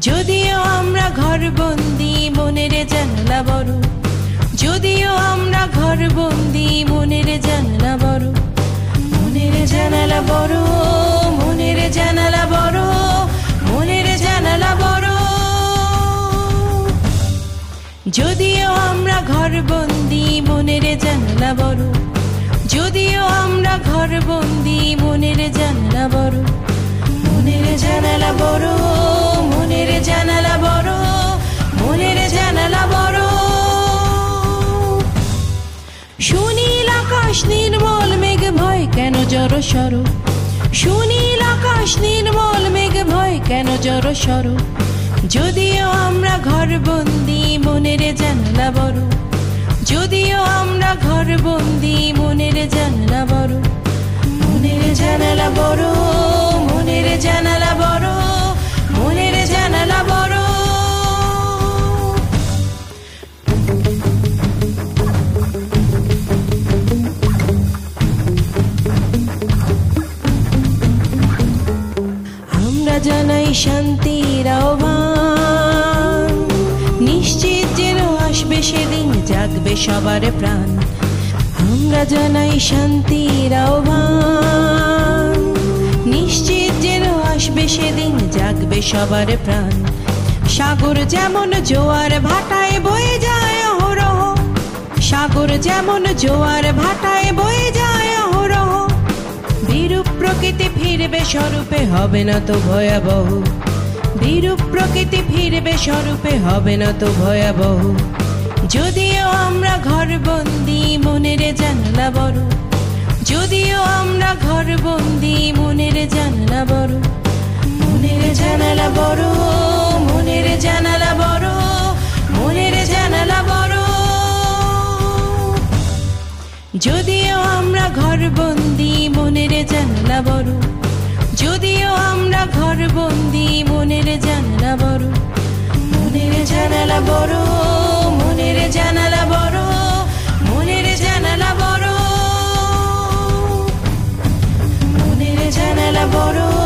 যদিও আমরা ঘর বন্দি মনের জানলা বড়। যদিও আমরা ঘর বন্দি মনের জানলা বড়। মনের জানালা বড়, মনের জানালা বড়, মনের জানালা বড়। যদিও আমরা ঘর বন্দি মনের জানলা বড়। যদিও আমরা ঘর বন্দি মনের জানলা বড়। মনের জানালা বড়, মনের জানালা বড়, মনের জানালা বড়। সুনীল আকাশ নির্মল মেঘ, ভয় কেন জড় সর সুনীল আকাশ নির্মল মেঘ, ভয় কেন জড় সর যদিও আমরা ঘর বন্দি মনের জানলা বড়। যদিও আমরা ঘর বন্দি মনের জানলা বড়। মনের জানালা বড়। মনের জানালা বড়, মনের জানালা বড়। আমরা জানাই শান্তির আহ্বান। নিশ্চিত যেন আসবে সেদিন, জাগবে সবার প্রাণ। আমরা জানাই শান্তির আহ্বান। সেদিন জাগবে সবার প্রাণ। সাগর যেমন জোয়ার ভাটায় বয়ে যায় অহরহ। সাগর যেমন জোয়ার ভাটায় বয়ে যায় অহরহ। বিরূপ প্রকৃতি ফিরবে স্বরূপে হবে না তো ভয়াবহ। বিরূপ প্রকৃতি ফিরবে স্বরূপে হবে না তো ভয়াবহ। যদিও আমরা ঘর বন্দি মনের জানলা বড়। যদিও আমরা ঘর বন্দি মনের জানলা বড়। মনের জানালা বড়, মনের জানালা বড়, মনের জানালা বড়। যদিও আমরা ঘর বন্দি মনের জানলা বড়। যদিও আমরা ঘর বন্দি মনের জানলা বড়। মনের জানালা বড়, মনের জানালা বড়, মনের জানালা বড়। মনের জানালা বড়।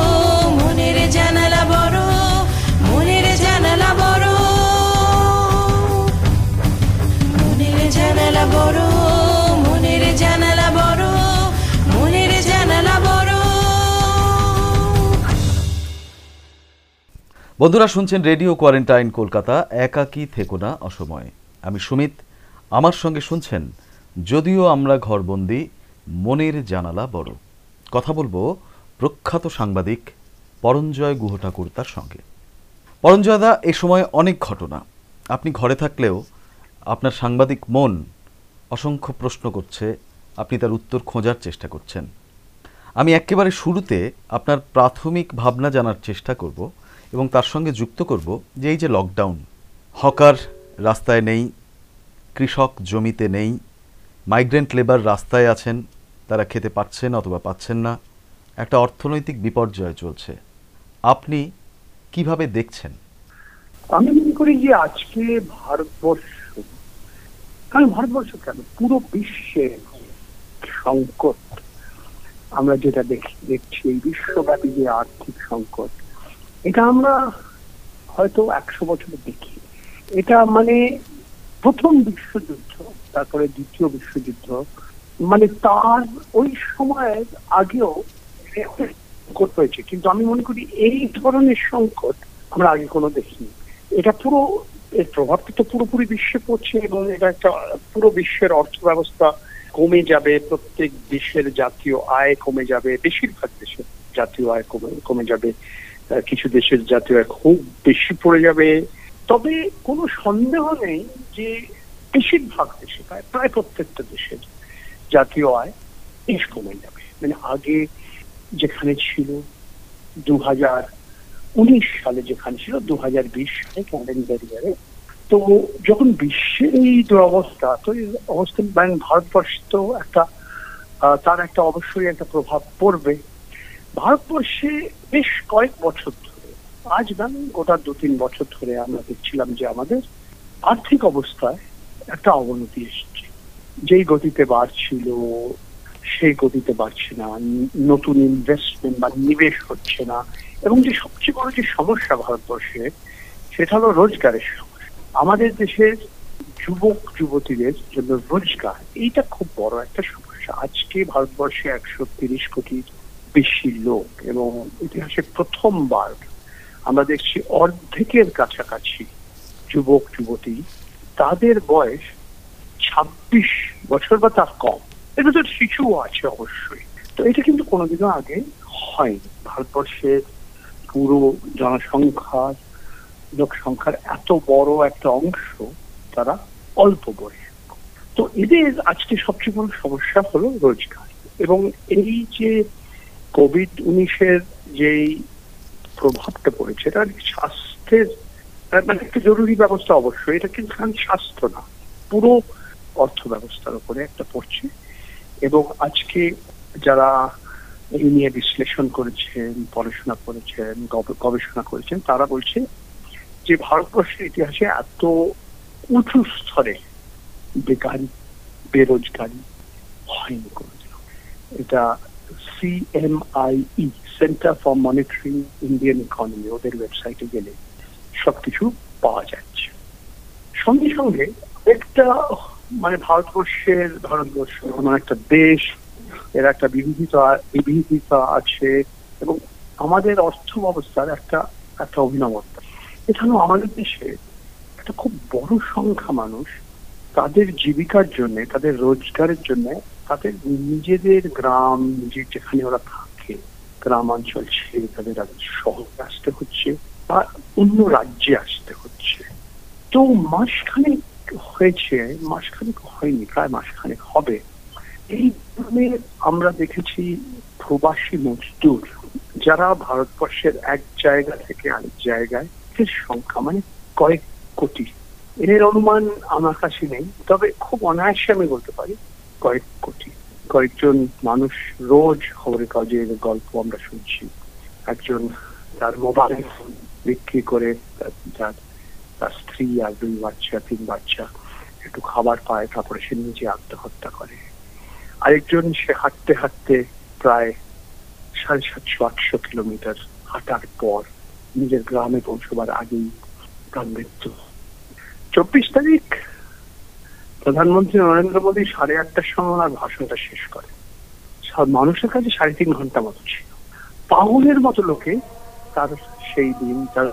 বন্ধুরা শুনছেন রেডিও কোয়ারেন্টাইন কলকাতা, একাকী থেকো না অসময়ে। আমি সুমিত, আমার সঙ্গে শুনছেন যদিও আমরা ঘরবন্দি, মনের জানালা বড়। কথা বলব প্রখ্যাত সাংবাদিক পরঞ্জয় গুহ ঠাকুর তার সঙ্গে। পরঞ্জয়দা এ সময় অনেক ঘটনা। আপনি ঘরে থাকলেও আপনার সাংবাদিক মন অসংখ্য প্রশ্ন করছে, আপনি তার উত্তর খোঁজার চেষ্টা করছেন। আমি একেবারে শুরুতে আপনার প্রাথমিক ভাবনা জানার চেষ্টা করব। এবং তার সঙ্গে যুক্ত করব যে এই যে লকডাউন হকার রাস্তায় নেই, কৃষক জমিতে নেই মাইগ্রেন্ট লেবার রাস্তায় আছেন, তারা খেতে পাচ্ছেন অথবা পাচ্ছেন না, একটা অর্থনৈতিক বিপর্যয় চলছে। আপনি কীভাবে দেখছেন? আমি মনে করি যে আজকে ভারতবর্ষ, কারণ ভারতবর্ষ কেন? পুরো বিশ্বে সংকট, আমরা যেটা দেখি দেখছি এই বিশ্বব্যাপী যে আর্থিক সংকট এটা আমরা হয়তো একশো বছরে দেখি। এটা মানে প্রথম বিশ্বযুদ্ধ, তারপরে দ্বিতীয় বিশ্বযুদ্ধ মানে তার ওই সময়ের আগেও সংকট হয়েছে। কিন্তু আমি মনে করি এই ধরনের সংকট আমরা আগে কোনো দেখিনি। এটা পুরো, এর প্রভাবটা তো পুরোপুরি বিশ্বে পড়ছে এবং এটা একটা পুরো বিশ্বের অর্থ ব্যবস্থা কমে যাবে, প্রত্যেক দেশের জাতীয় আয় কমে যাবে, বেশিরভাগ দেশের জাতীয় আয় কমে কমে যাবে। কিছু দেশের জাতীয় আয় খুব বেশি পড়ে যাবে। তবে কোনো সন্দেহ নেই যে বেশিরভাগ দেশে, প্রায় প্রায় প্রত্যেকটা দেশের জাতীয় আয় বেশ কমে যাবে। মানে আগে যেখানে ছিল দু হাজার উনিশ সালে যেখানে ছিল দু হাজার বিশ সালে ক্যালেন্ডার ইয়ারে। তো যখন বিশ্বের এই দুরবস্থা, তো এই অবস্থা মানে ভারতবর্ষে তো একটা তার একটা অবশ্যই একটা প্রভাব পড়বে। ভারতবর্ষে বেশ কয়েক বছর ধরে, আজ না, গোটা দু তিন বছর ধরে আমরা দেখছিলাম যে আমাদের আর্থিক অবস্থায় একটা অবনতি এসেছে। যেই গতিতে বাড়ছিল, সেই গতিতে বাড়ছে না, নতুন ইনভেস্টমেন্ট বা নিবেশ হচ্ছে না। এবং যে সবচেয়ে বড় যে সমস্যা ভারতবর্ষে, সেটা হলো রোজগারের সমস্যা। আমাদের দেশের যুবক, যুবতীদের জন্য রোজগার, এইটা খুব বড় একটা সমস্যা। আজকে ভারতবর্ষে একশো তিরিশ কোটির বেশি লোক এবং ইতিহাসে প্রথমবার আমরা দেখছি অর্ধেকের কাছাকাছি যুবক, যুবতী, তাদের বয়স ছাব্বিশ বছর বা তার কম। এটা তো শিশুও আছে অবশ্যই। তো এটা কিন্তু কোনোদিনও আগে হয়নি। ভারতবর্ষের পুরো জনসংখ্যার লোক সংখ্যার এত বড় একটা অংশ তারা অল্প বয়স। তো এদের আজকে সবচেয়ে বড় সমস্যা হলো রোজগার এবং এই যে কোভিড উনিশের যেই প্রভাবটা পড়েছে, এটা স্বাস্থ্যের মানে একটা জরুরি ব্যবস্থা অবশ্যই, এটা কিন্তু খালি স্বাস্থ্য না, পুরো অর্থ ব্যবস্থার উপরে একটা পড়ছে। এবং আজকে যারা এই নিয়ে বিশ্লেষণ করেছেন, পড়াশোনা করেছেন গবেষণা করেছেন, তারা বলছে যে ভারতবর্ষের ইতিহাসে এত উঁচু স্তরে বেকারি, বেরোজগারি হয়নি কোনোদিন এটা CMIE centre for monitoring Indian economy ওদের ওয়েবসাইটে গেলে সবকিছু পাওয়া যাচ্ছে। সঙ্গে সঙ্গে একটা মানে ভারতবর্ষের ভারতবর্ষ এমন একটা দেশ, এর একটা বিবিধতা বিবিধতা আছে এবং আমাদের অর্থ ব্যবস্থার একটা একটা অভিনবত্ব এছাড়াও আমাদের দেশে একটা খুব বড় সংখ্যা মানুষ তাদের জীবিকার জন্য, তাদের রোজগারের জন্য, তাদের নিজেদের গ্রাম যেখানে ওরা থাকে, গ্রামাঞ্চল ছেড়ে তাদের শহরে আসতে হচ্ছে বা অন্য রাজ্যে আসতে হচ্ছে। তো মাসখানেক হয়েছে, মাসখানেক হয়নি, প্রায় মাসখানেক হবে। এই ধরনের আমরা দেখেছি প্রবাসী মজদুর, যারা ভারতবর্ষের এক জায়গা থেকে আরেক জায়গায় সংখ্যা মানে কয়েক কোটি। এর অনুমান আমার কাছে নেই। তবে খুব অনায়াসে আমি বলতে পারি, কয়েক কোটি, কয়েকজন মানুষ রোজ খবরের কাজের গল্প আমরা শুনছি। একজন তার মোবাইল বিক্রি করে তার তার স্ত্রী আর দুই বাচ্চা, তিন বাচ্চা একটু খাবার পায়, তারপরে সে নিজে আত্মহত্যা করে। আরেকজন সে হাঁটতে হাঁটতে প্রায় সাড়ে সাতশো, আটশো কিলোমিটার হাঁটার পর নিজের গ্রামে পৌঁছবার আগেই প্রাণ মৃত্যু চব্বিশ তারিখ, প্রধানমন্ত্রী নরেন্দ্র মোদী সাড়ে আটটার সময় ওনার ভাষণটা শেষ করে। মানুষের কাছে সাড়ে তিন ঘণ্টা মতো ছিল। পাগলের মতো লোকে তার সেই দিন তার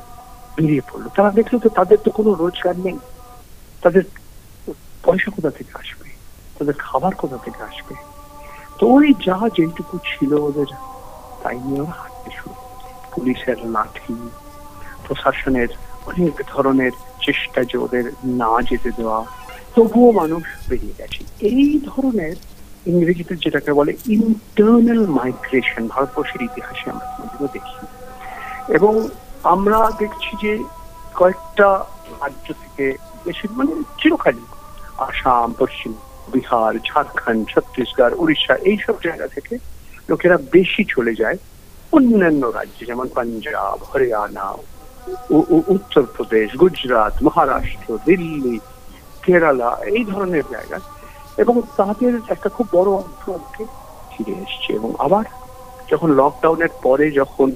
বেরিয়ে পড়ল। তারা দেখল তো তাদের তো কোনো রোজগার নেই। তাদের পয়সা কোথা থেকে আসবে? তাদের খাবার কোথা থেকে আসবে? তো ওই যা যেটুকু ছিল ওদের, তাই নিয়ে ওরা হাঁটতে শুরু পুলিশের লাঠি, প্রশাসনের অনেক ধরনের চেষ্টা যে ওদের না যেতে দেওয়া, তবুও মানুষ বেরিয়ে গেছে। এই ধরনের ইংরেজিতে যেটাকে বলে ইন্টারনাল মাইগ্রেশন ভারতবর্ষের ইতিহাসে আমরা কোনোদিনও দেখি এবং আমরা দেখছি যে কয়েকটা রাজ্য থেকে বেশি মানে চিরকালীন আসাম, পশ্চিম বিহার, ঝাড়খণ্ড, ছত্তিশগড়, উড়িষ্যা, এইসব জায়গা থেকে লোকেরা বেশি চলে যায় অন্যান্য রাজ্যে, যেমন পাঞ্জাব, হরিয়ানা উত্তরপ্রদেশ গুজরাট, মহারাষ্ট্র, দিল্লি, কেরালা, এই ধরনের জায়গা। এবং তাদের একটা খুব বড় অংশ ফিরে এসছে। এবং আবার যখন লকডাউনের পরে যখন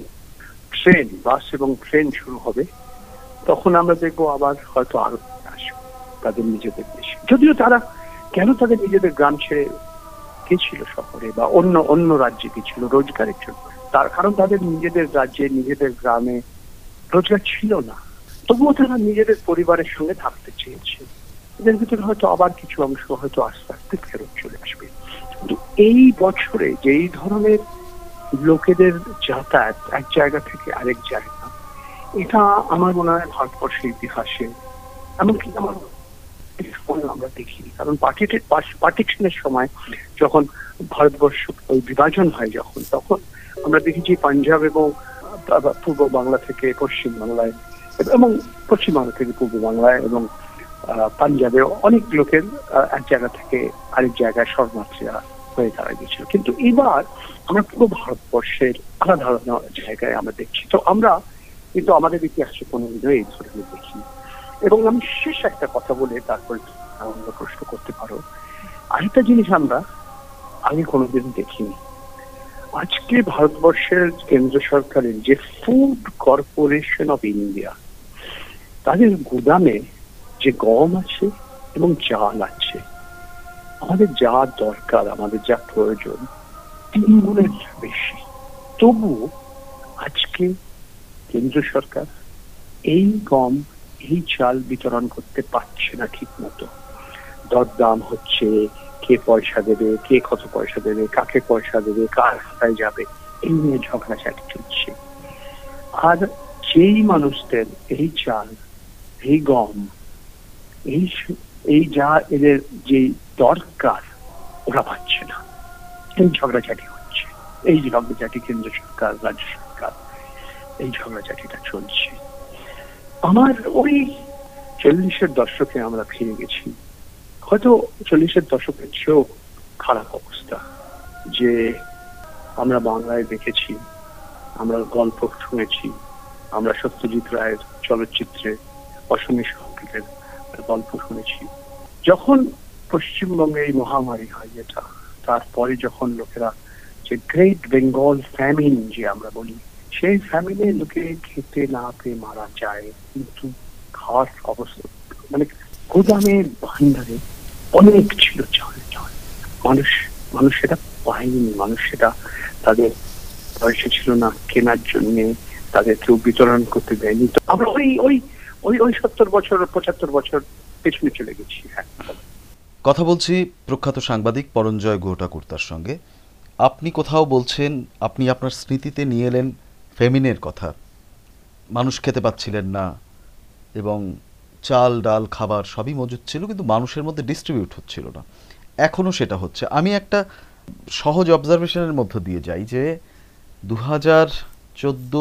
ট্রেন বাস এবং ট্রেন শুরু হবে, তখন আমরা দেখব আবার হয়তো আরও আসবে তাদের নিজেদের দেশে। যদিও তারা কেন তাদের নিজেদের গ্রাম ছেড়ে গেছিল শহরে বা অন্য অন্য রাজ্যে গেছিল রোজগারের জন্য? তার কারণ তাদের নিজেদের রাজ্যে, নিজেদের গ্রামে রোজগার ছিল না। তবুও তারা নিজেদের পরিবারের সঙ্গে থাকতে চেয়েছে। এদের ভিতরে হয়তো আবার কিছু অংশ হয়তো আস্তে আস্তে ফেরত চলে আসবে। কিন্তু এই বছরে যে এই ধরনের লোকেদের যাতায়াত এক জায়গা থেকে আরেক জায়গা, এটা আমার মনে হয় ভারতবর্ষের ইতিহাসে এমনকি আমার আমরা দেখি কারণ পার্টিশনের সময় যখন ভারতবর্ষ ওই বিভাজন হয় যখন, তখন আমরা দেখেছি পাঞ্জাব এবং পূর্ব বাংলা থেকে পশ্চিম বাংলায় এবং পশ্চিম বাংলা থেকে পূর্ব বাংলায় এবং পাঞ্জাবে অনেক লোকের এক জায়গা থেকে আরেক জায়গায় শরণার্থীরা হয়ে দাঁড়া গেছিল কিন্তু এবার আমরা পুরো ভারতবর্ষের আলাদা আলাদা জায়গায় আমরা দেখছি। তো আমরা কিন্তু আমাদের ইতিহাসে কোনোদিনও এই ধরনের দেখি এবং আমি শেষ একটা কথা বলে তারপরে অন্য প্রশ্ন করতে পারো। আরেকটা জিনিস আমরা আগে কোনোদিন দেখিনি। আজকে ভারতবর্ষের কেন্দ্র সরকারের যে ফুড কর্পোরেশন অফ ইন্ডিয়া তাদের গুদামে যে গম আছে এবং চাল আছে, আমাদের যা দরকার, আমাদের যা প্রয়োজন তিন গুণের বেশি। তবু আজকে কেন্দ্র সরকার এই গম, এই চাল বিতরণ করতে পারছে না ঠিক মতো দরদাম হচ্ছে কে পয়সা দেবে, কে কত পয়সা দেবে, কাকে পয়সা দেবে, কার খাতায় যাবে, এই নিয়ে ঝগড়াঝাটি চলছে। আর যেই মানুষদের এই চাল, এই গম, এই এই যা এদের যে দরকার, ওরা পাচ্ছে না। এই ঝগড়াঝাটি হচ্ছে। এই ঝগড়াঝাটি কেন্দ্র সরকার, রাজ্য সরকার, এই ঝগড়াঝাটিটা চলছে। আমার ওই চল্লিশের দশকে আমরা ফিরে গেছি। হয়তো চল্লিশের দশকের চেয়েও খারাপ অবস্থা যে আমরা বাংলায় দেখেছি, আমরা গল্প শুনেছি, আমরা সত্যজিৎ রায়ের চলচ্চিত্রে, অসমী সংগীতের গল্প শুনেছি। যখন পশ্চিমবঙ্গে এই মহামারী হয় যেটা, তারপরে যখন লোকেরা যে গ্রেট বেঙ্গল ফ্যামিন যে আমরা বলি, সেই ফ্যামিনে লোকে খেতে না পেয়ে মারা যায়, কিন্তু খাওয়ার অবস্থা মানে গোদামের ভান্ডারে অনেক ছিল চাল চাল। মানুষ মানুষ সেটা পায়নি, মানুষ সেটা তাদের পয়সা ছিল না, কেনার জন্য তাদের কেউ বিতরণ করতে দেয়নি। তো আমরা ওই ওই ওই ওই সত্তর বছর, পঁচাত্তর বছর পেছনে চলে গেছি হ্যাঁ। কথা বলছি প্রখ্যাত সাংবাদিক পরঞ্জয় গুহঠাকুর্তার সঙ্গে। আপনি কোথাও বলছেন, আপনি আপনার স্মৃতিতে নিয়ে এলেন ফেমিনের কথা। মানুষ খেতে পাচ্ছিলেন না এবং চাল, ডাল, খাবার সবই মজুদ ছিল, কিন্তু মানুষের মধ্যে ডিস্ট্রিবিউট হচ্ছিল না। এখনও সেটা হচ্ছে। আমি একটা সহজ অবজারভেশনের মধ্য দিয়ে যাই যে দু হাজার চোদ্দ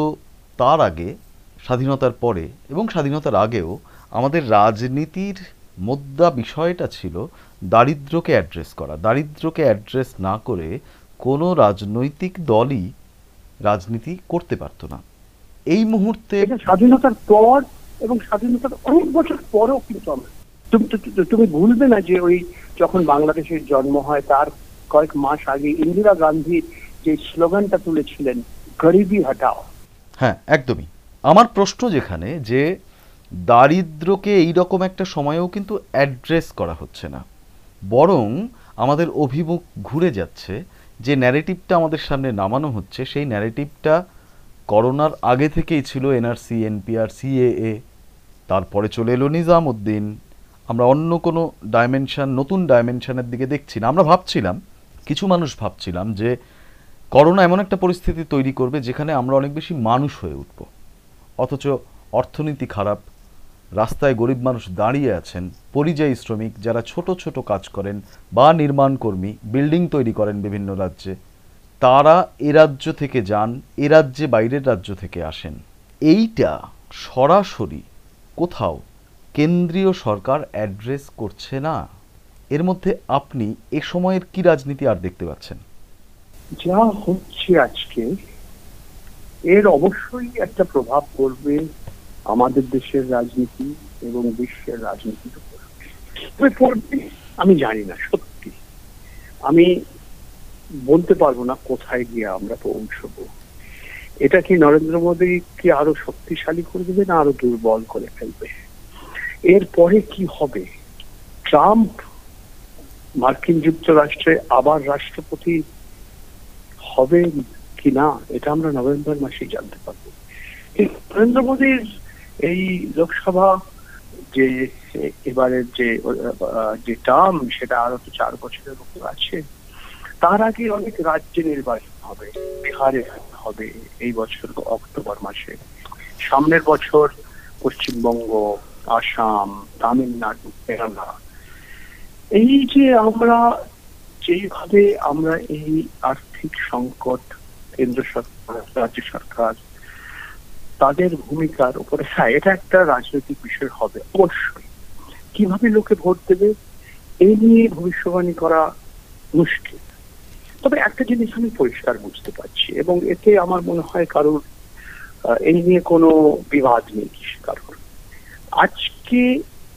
তার আগে, স্বাধীনতার পরে এবং স্বাধীনতার আগেও আমাদের রাজনীতির মোদ্দা বিষয়টা ছিল দারিদ্র্যকে অ্যাড্রেস করা। দারিদ্র্যকে অ্যাড্রেস না করে কোনো রাজনৈতিক দলই রাজনীতি করতে পারতো না। এই মুহূর্তে স্বাধীনতার পর এবং স্বাধীনতার অনেক বছর পরেও কিন্তু আমরা তুমি ভুলবে না যে ওই যখন বাংলাদেশের জন্ম হয়, তার কয়েক মাস আগে ইন্দিরা গান্ধী যে স্লোগানটা তুলেছিলেন, গরিবি হটাও। হ্যাঁ একদমই। আমার প্রশ্ন যেখানে যে দারিদ্র্যকে এই রকম একটা সময়েও কিন্তু অ্যাড্রেস করা হচ্ছে না। বরং আমাদের অভিমুখ ঘুরে যাচ্ছে, যে ন্যারেটিভটা আমাদের সামনে নামানো হচ্ছে, সেই ন্যারেটিভটা করোনার আগে থেকেই ছিল এনআরসি, এনপিআর, সিএএ। তারপরে চলে এলো নিজামুদ্দিন। আমরা অন্য কোনো ডাইমেনশন নতুন ডাইমেনশানের দিকে দেখছি না। আমরা ভাবছিলাম, কিছু মানুষ ভাবছিলাম যে করোনা এমন একটা পরিস্থিতি তৈরি করবে যেখানে আমরা অনেক বেশি মানুষ হয়ে উঠব। অথচ অর্থনীতি খারাপ, রাস্তায় গরিব মানুষ দাঁড়িয়ে আছেন, পরিযায়ী শ্রমিক যারা ছোট ছোট কাজ করেন বা নির্মাণ কর্মী বিল্ডিং তৈরি করেন বিভিন্ন রাজ্যে। তারা এ রাজ্য থেকে যান, এ রাজ্যে বাইরের রাজ্য থেকে আসেন। এইটা সরাসরি কোথাও কেন্দ্রীয় সরকার অ্যাড্রেস করছে না? এর মধ্যে আপনি এ সময়ের কি রাজনীতি আর দেখতে পাচ্ছেন? যা হচ্ছে আজকে, এর অবশ্যই একটা প্রভাব পড়বে আমাদের দেশের রাজনীতি এবং বিশ্বের রাজনীতির উপর। আমি জানি না, সত্যি। আমি বলতে পারব না কোথায় গিয়ে আমরা পৌঁছবো। এটা কি নরেন্দ্র মোদী কি আরও শক্তিশালী করে দেবে না আরও দুর্বল করে ফেলবে? এরপরে কি হবে? ট্রাম্প মার্কিন যুক্তরাষ্ট্রে আবার রাষ্ট্রপতি হবে কি না এটা আমরা নভেম্বর মাসেই জানতে পারব। নরেন্দ্র মোদীর এই লোকসভা যে, এবারের যে যে টার্ম সেটা আরও তো চার বছরের উপর আছে। তার আগে অনেক রাজ্যে নির্বাচন হবে। বিহারে হবে এই বছর অক্টোবর মাসে। সামনের বছর পশ্চিমবঙ্গ, আসাম, তামিলনাড়ু, কেরালা। এই যে আমরা যেইভাবে আমরা এই আর্থিক সংকট, কেন্দ্র সরকার, রাজ্য সরকার, তাদের ভূমিকার উপরে হ্যাঁ এটা একটা রাজনৈতিক বিষয় হবে, অবশ্যই। কীভাবে লোকে ভোট দেবে এই নিয়ে ভবিষ্যবাণী করা মুশকিল। তবে একটা জিনিস আমি পরিষ্কার বুঝতে পারছি, এবং এতে আমার মনে হয় কারোর এই নিয়ে কোনো বিবাদ নেই কারোর। আজকে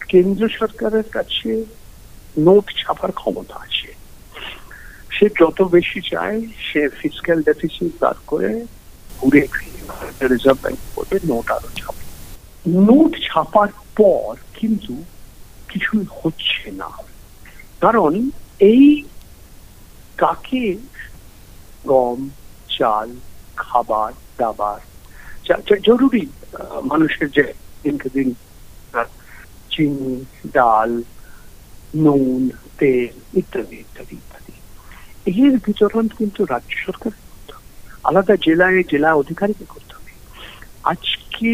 কেন্দ্র সরকারের কাছে নোট ছাপার ক্ষমতা আছে। সে যত বেশি চায়, সে ফিজিক্যাল ডেফিসিট বার করে ঘুরে ফিরে রিজার্ভ ব্যাংক করবে নোট আরও ছাপে। নোট ছাপার পর কিন্তু কিছুই হচ্ছে না। কারণ এই কাকে গম, চাল, খাবার, দাবার জরুরি মানুষের যে দিনকে দিন চিনি, ডাল, নুন, তেল ইত্যাদি ইত্যাদি ইত্যাদি এর বিতরণ কিন্তু রাজ্য সরকার। আলাদা জেলায় জেলা অধিকারীকে করতে হবে আজকে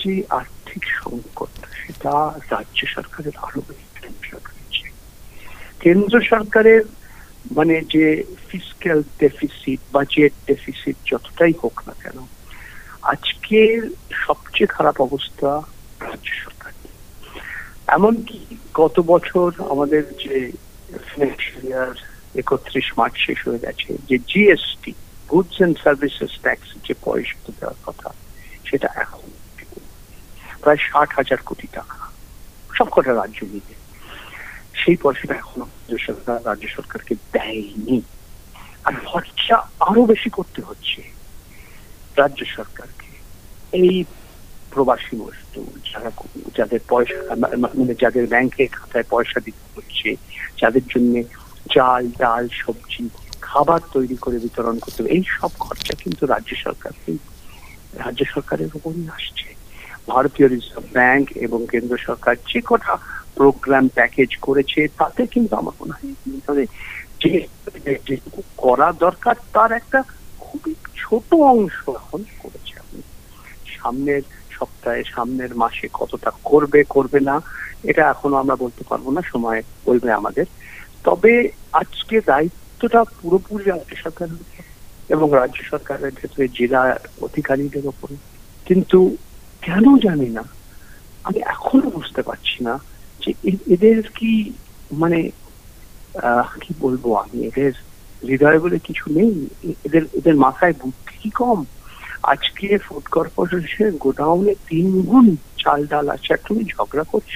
যে আর্থিক সংকট, সেটা রাজ্য সরকারের আরও বেশি। কেন্দ্র সরকারের মানে যে ফিসক্যাল ডেফিসিট বাজেট ডেফিসিট যতটাই হোক না কেন, আজকে সবচেয়ে খারাপ অবস্থা রাজ্য সরকার। এমনকি গত বছর আমাদের যে ফিনান্সিয়াল ইয়ার একত্রিশ মার্চ শেষ হয়ে গেছে, যে GST goods and services tax যে পয়সা দেওয়ার কথা, সেটা এখন প্রায় ষাট হাজার কোটি টাকা। সবকটা রাজ্য মিলে। সেই পয়সাটা এখনও রাজ্য সরকার রাজ্য সরকারকে দেয়নি। আর খরচা আরও বেশি করতে হচ্ছে রাজ্য সরকারকে। এই প্রবাসী বস্তু যারা যাদের পয়সা মানে যাদের ব্যাংকে খাতায় পয়সা দিতে হচ্ছে, যাদের জন্য চাল, ডাল, সবজি, খাবার তৈরি করে বিতরণ করতে হবে, এই সব খরচা কিন্তু রাজ্য সরকারকে রাজ্য সরকারের উপরই আসছে। ভারতীয় রিজার্ভ ব্যাংক এবং কেন্দ্র সরকার যে কটা প্রোগ্রাম প্যাকেজ করেছে, তাতে কিন্তু আমার মনে হয় যে যেটুকু করা দরকার, তার একটা খুবই ছোট অংশ এখন করেছে। সামনের সপ্তাহে, সামনের মাসে কতটা করবে করবে না, এটা এখনও আমরা বলতে পারব না, সময় বলবে আমাদের। তবে আজকে দায়িত্বটা পুরোপুরি রাজ্য সরকারের এবং রাজ্য সরকারের ক্ষেত্রে জেলা অধিকারীদের ওপরে কিন্তু কেন জানি না, আমি এখনও বুঝতে পারছি না এদের কি মানে কি বলব আমি, এদের হৃদয় বলে কিছু নেই? এদের এদের মাথায় বুদ্ধি কি কম? আজকে ফুড কর্পোরেশনের গোডাউনে তিন গুণ চাল, ডাল আছে তুমি ঝগড়া করছ?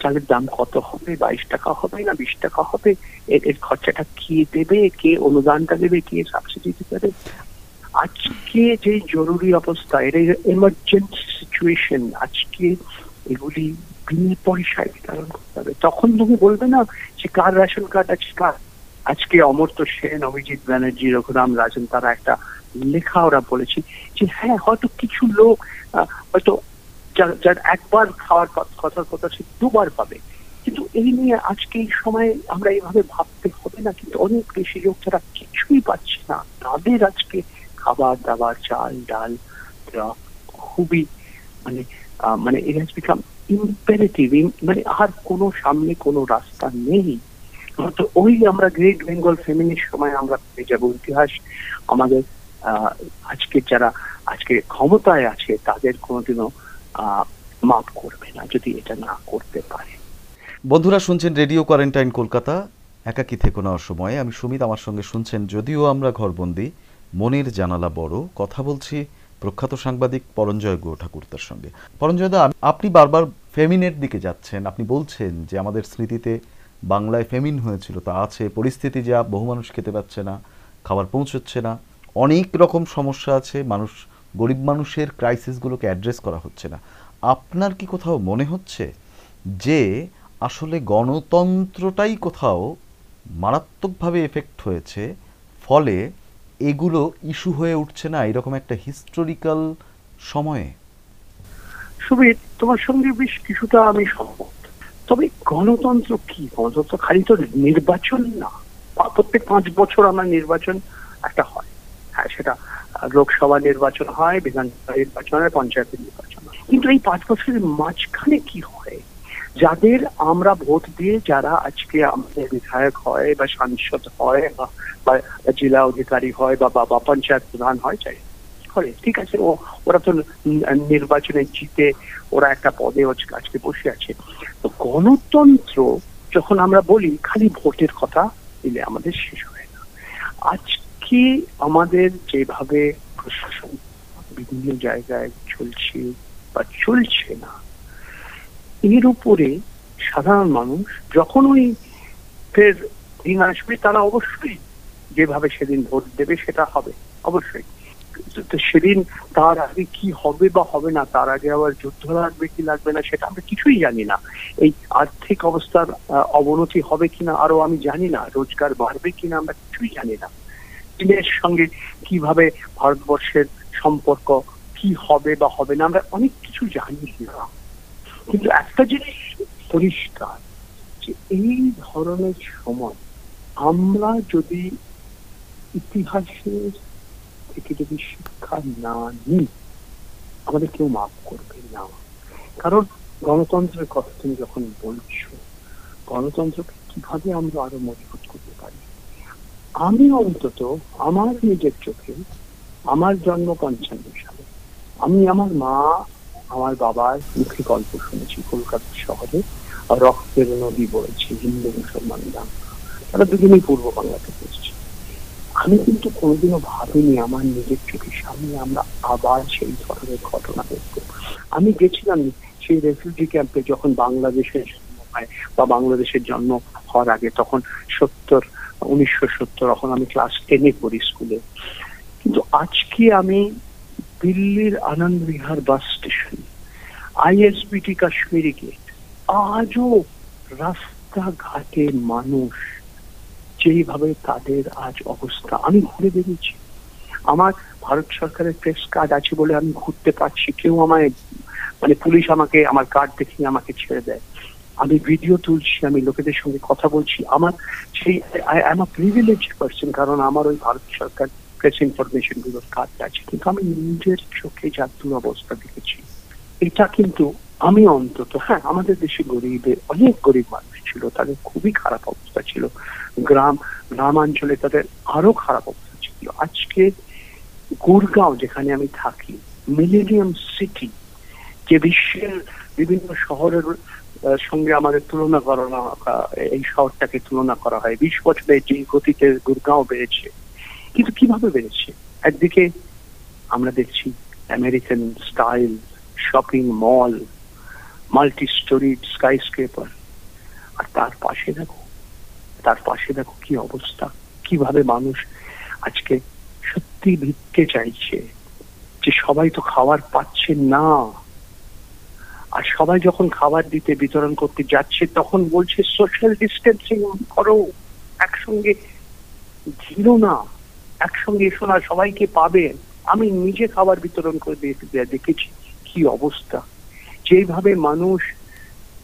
চালের দাম কত হবে? বাইশ টাকা হবে না বিশ টাকা হবে? এর এর খরচাটা কে দেবে? কে অনুদানটা দেবে? কে সাবসিডি দিতে দেবে? আজকে যে জরুরি অবস্থা এটা এমার্জেন্সি সিচুয়েশন আজকে এগুলি বিনা পয়সায় বিতরণ করতে হবে। তখন তুমি বলবে না যে কার রেশন কার্ড আছে, কার? আজকে অমর্ত্য সেন, অভিজিৎ ব্যানার্জি, রঘুরাম রাজন, তারা একটা লেখা ওরা বলেছে যে হ্যাঁ হয়তো কিছু লোক হয়তো যার- একবার খাওয়ার কথার কথা সে দুবার পাবে। কিন্তু এই নিয়ে আজকে এই সময় আমরা এইভাবে ভাবতে হবে না, কিন্তু অনেক বেশি লোক যারা কিছুই পাচ্ছে না, তাদের আজকে খাবার দাবার, চাল, ডাল খুবই মানে মানে ইট হ্যাজ বিকাম ইম্পারেটিভ মানে আর কোনো সামনে কোনো রাস্তা নেই। তো ওই আমরা গ্রেট বেঙ্গল ফেমিনির সময় আমরা পেয়ে যাব ইতিহাস। আমাদের আজকে যারা, আজকে ক্ষমতায় আছে, তাদের কোনোদিনও মাফ করবে না যদি এটা না করতে পারে। বন্ধুরা শুনছেন রেডিও কোয়ারেন্টাইন কলকাতা। একাকী থেকে না সময়ে আমি সুমিত, আমার সঙ্গে শুনছেন যদিও আমরা ঘরবন্দি। মনের জানালা বড়। কথা বলছি প্রখ্যাত সাংবাদিক পরঞ্জয় গুহ ঠাকুরতার সঙ্গে। পরঞ্জয় দা, আপনি বারবার ফেমিনের দিকে যাচ্ছেন। আপনি বলছেন যে আমাদের স্মৃতিতে বাংলায় ফেমিন হয়েছিল। তা আছে, পরিস্থিতি যা বহু মানুষ খেতে পাচ্ছে না, খাবার পৌঁছচ্ছে না, অনেক রকম সমস্যা আছে, মানুষ, গরিব মানুষের ক্রাইসিসগুলোকে অ্যাড্রেস করা হচ্ছে না। আপনার কি কোথাও মনে হচ্ছে যে আসলে গণতন্ত্রটাই কোথাও মারাত্মকভাবে এফেক্ট হয়েছে, ফলে এগুলো ইস্যু হয়ে উঠছে না এরকম একটা হিস্টোরিক্যাল সময়ে? সুমিত, তোমার সঙ্গে বেশ কিছুটা আমি তবে গণতন্ত্র কি? গণতন্ত্র খালি তো নির্বাচন না। প্রত্যেক পাঁচ বছর আমরা নির্বাচন একটা হয়। হ্যাঁ সেটা লোকসভা নির্বাচন হয়, বিধানসভা নির্বাচন হয়, পঞ্চায়েত নির্বাচন কিন্তু এই পাঁচ বছরের মাঝখানে কি হয়? যাদের আমরা ভোট দিয়ে যারা আজকে আমাদের বিধায়ক হয় বা সাংসদ হয় বা জেলা অধিকারী হয় বা, বা- বা পঞ্চায়েত প্রধান হয় চাই করে, ঠিক আছে, ও, ওরা তো নির্বাচনে জিতে ওরা একটা পদে আজকে বসে আছে। তো গণতন্ত্র যখন আমরা বলি, খালি ভোটের কথা দিলে আমাদের শেষ হয় না। আজকে আমাদের যেভাবে প্রশাসন বিভিন্ন জায়গায় চলছে বা চলছে না এর উপরে সাধারণ মানুষ যখন ওই ফের দিন আসবে, তারা অবশ্যই যেভাবে সেদিন ভোট দেবে সেটা হবে, অবশ্যই। তো সেদিন তার আগে কি হবে বা হবে না, তার আগে আবার যুদ্ধ লাগবে কি লাগবে না, সেটা আমরা কিছুই জানি না। এই আর্থিক অবস্থার অবনতি হবে কিনা আরও আমি জানি না, রোজগার বাড়বে কিনা আমরা কিছুই জানি না। চীনের সঙ্গে কীভাবে ভারতবর্ষের সম্পর্ক, কি হবে বা হবে না, আমরা অনেক কিছু জানি না। কিন্তু একটা জিনিস পরিষ্কার যে এই ধরনের সময় আমরা যদি ইতিহাসের থেকে যদি শিক্ষা না নিই, আমাদের কেউ মাফ করবে না। কারণ গণতন্ত্রের কথা তুমি যখন বলছো, গণতন্ত্রকে কীভাবে আমরা আরও মজবুত করতে পারি? আমি অন্তত আমার নিজের চোখে, আমার জন্ম পঞ্চান্ন সালে, আমি আমার মা আমার বাবার মুখে গল্প শুনেছি কলকাতা শহরে রক্তের নদী বয়েছে হিন্দু মুসলমান দাঙ্গা তারা দুজনেই পূর্ব বাংলাতে পড়ছে আমি কিন্তু কোনোদিনও ভাবিনি আমার নিজের চোখের সামনে আমরা আবার সেই ধরনের ঘটনা দেখব। আমি গেছিলাম সেই রেফিউজি ক্যাম্পে যখন বাংলাদেশের জন্ম হয় বা বাংলাদেশের জন্ম হওয়ার আগে, তখন সত্তর, উনিশশো সত্তর তখন আমি ক্লাস টেনে পড়ি স্কুলে কিন্তু আজকে আমি দিল্লির Anand Vihar bus station, ISBT Kashmiri gate, আজও রাস্তাঘাটে মানুষ যেইভাবে তাদের আজ অবস্থা, আমি ঘুরে বেরিয়েছি আমার ভারত সরকারের প্রেস কার্ড আছে বলে আমি ঘুরতে পারছি, কেউ আমায় মানে পুলিশ আমাকে, আমার কার্ড দেখিয়ে আমাকে ছেড়ে দেয়। আমি ভিডিও তুলছি, আমি লোকেদের সঙ্গে কথা বলছি। আমার সেই I am a privilege person কারণ আমার ওই ভারত সরকার প্রেস ইনফরমেশনগুলোর কার্ড আছে কিন্তু আমি নিজের চোখে যার অবস্থা দেখেছি। এটা কিন্তু আমি অন্তত হ্যাঁ আমাদের দেশে গরিবে অনেক গরিব মানুষ ছিল তাদের খুবই খারাপ অবস্থা ছিল। গ্রাম গ্রামাঞ্চলে তাদের আরও খারাপ অবস্থা ছিল। আজকে গুরগাঁও যেখানে আমি থাকি মিলেনিয়াম সিটি যে বিশ্বের বিভিন্ন শহরের সঙ্গে আমাদের তুলনা আহ, এই শহরটাকে তুলনা করা হয়। বিশ বছরে যে গতিতে গুরগাঁও বেড়েছে কিন্তু কীভাবে বেড়েছে? একদিকে আমরা দেখছি American style shopping mall multi storey skyscraper আর তার পাশে দেখো, তার পাশে দেখো কি অবস্থা, কীভাবে মানুষ আজকে সত্যি ভিক্ষে চাইছে যে সবাই তো খাবার পাচ্ছে না। আর সবাই যখন খাবার দিতে, বিতরণ করতে যাচ্ছে, তখন বলছে সোশ্যাল ডিস্টেন্সিং করো, একসঙ্গে ঘিরো না। একসঙ্গে এসো না সবাইকে পাবে আমি নিজে খাবার বিতরণ করে দেখেছি কি অবস্থা। যেভাবে মানুষ,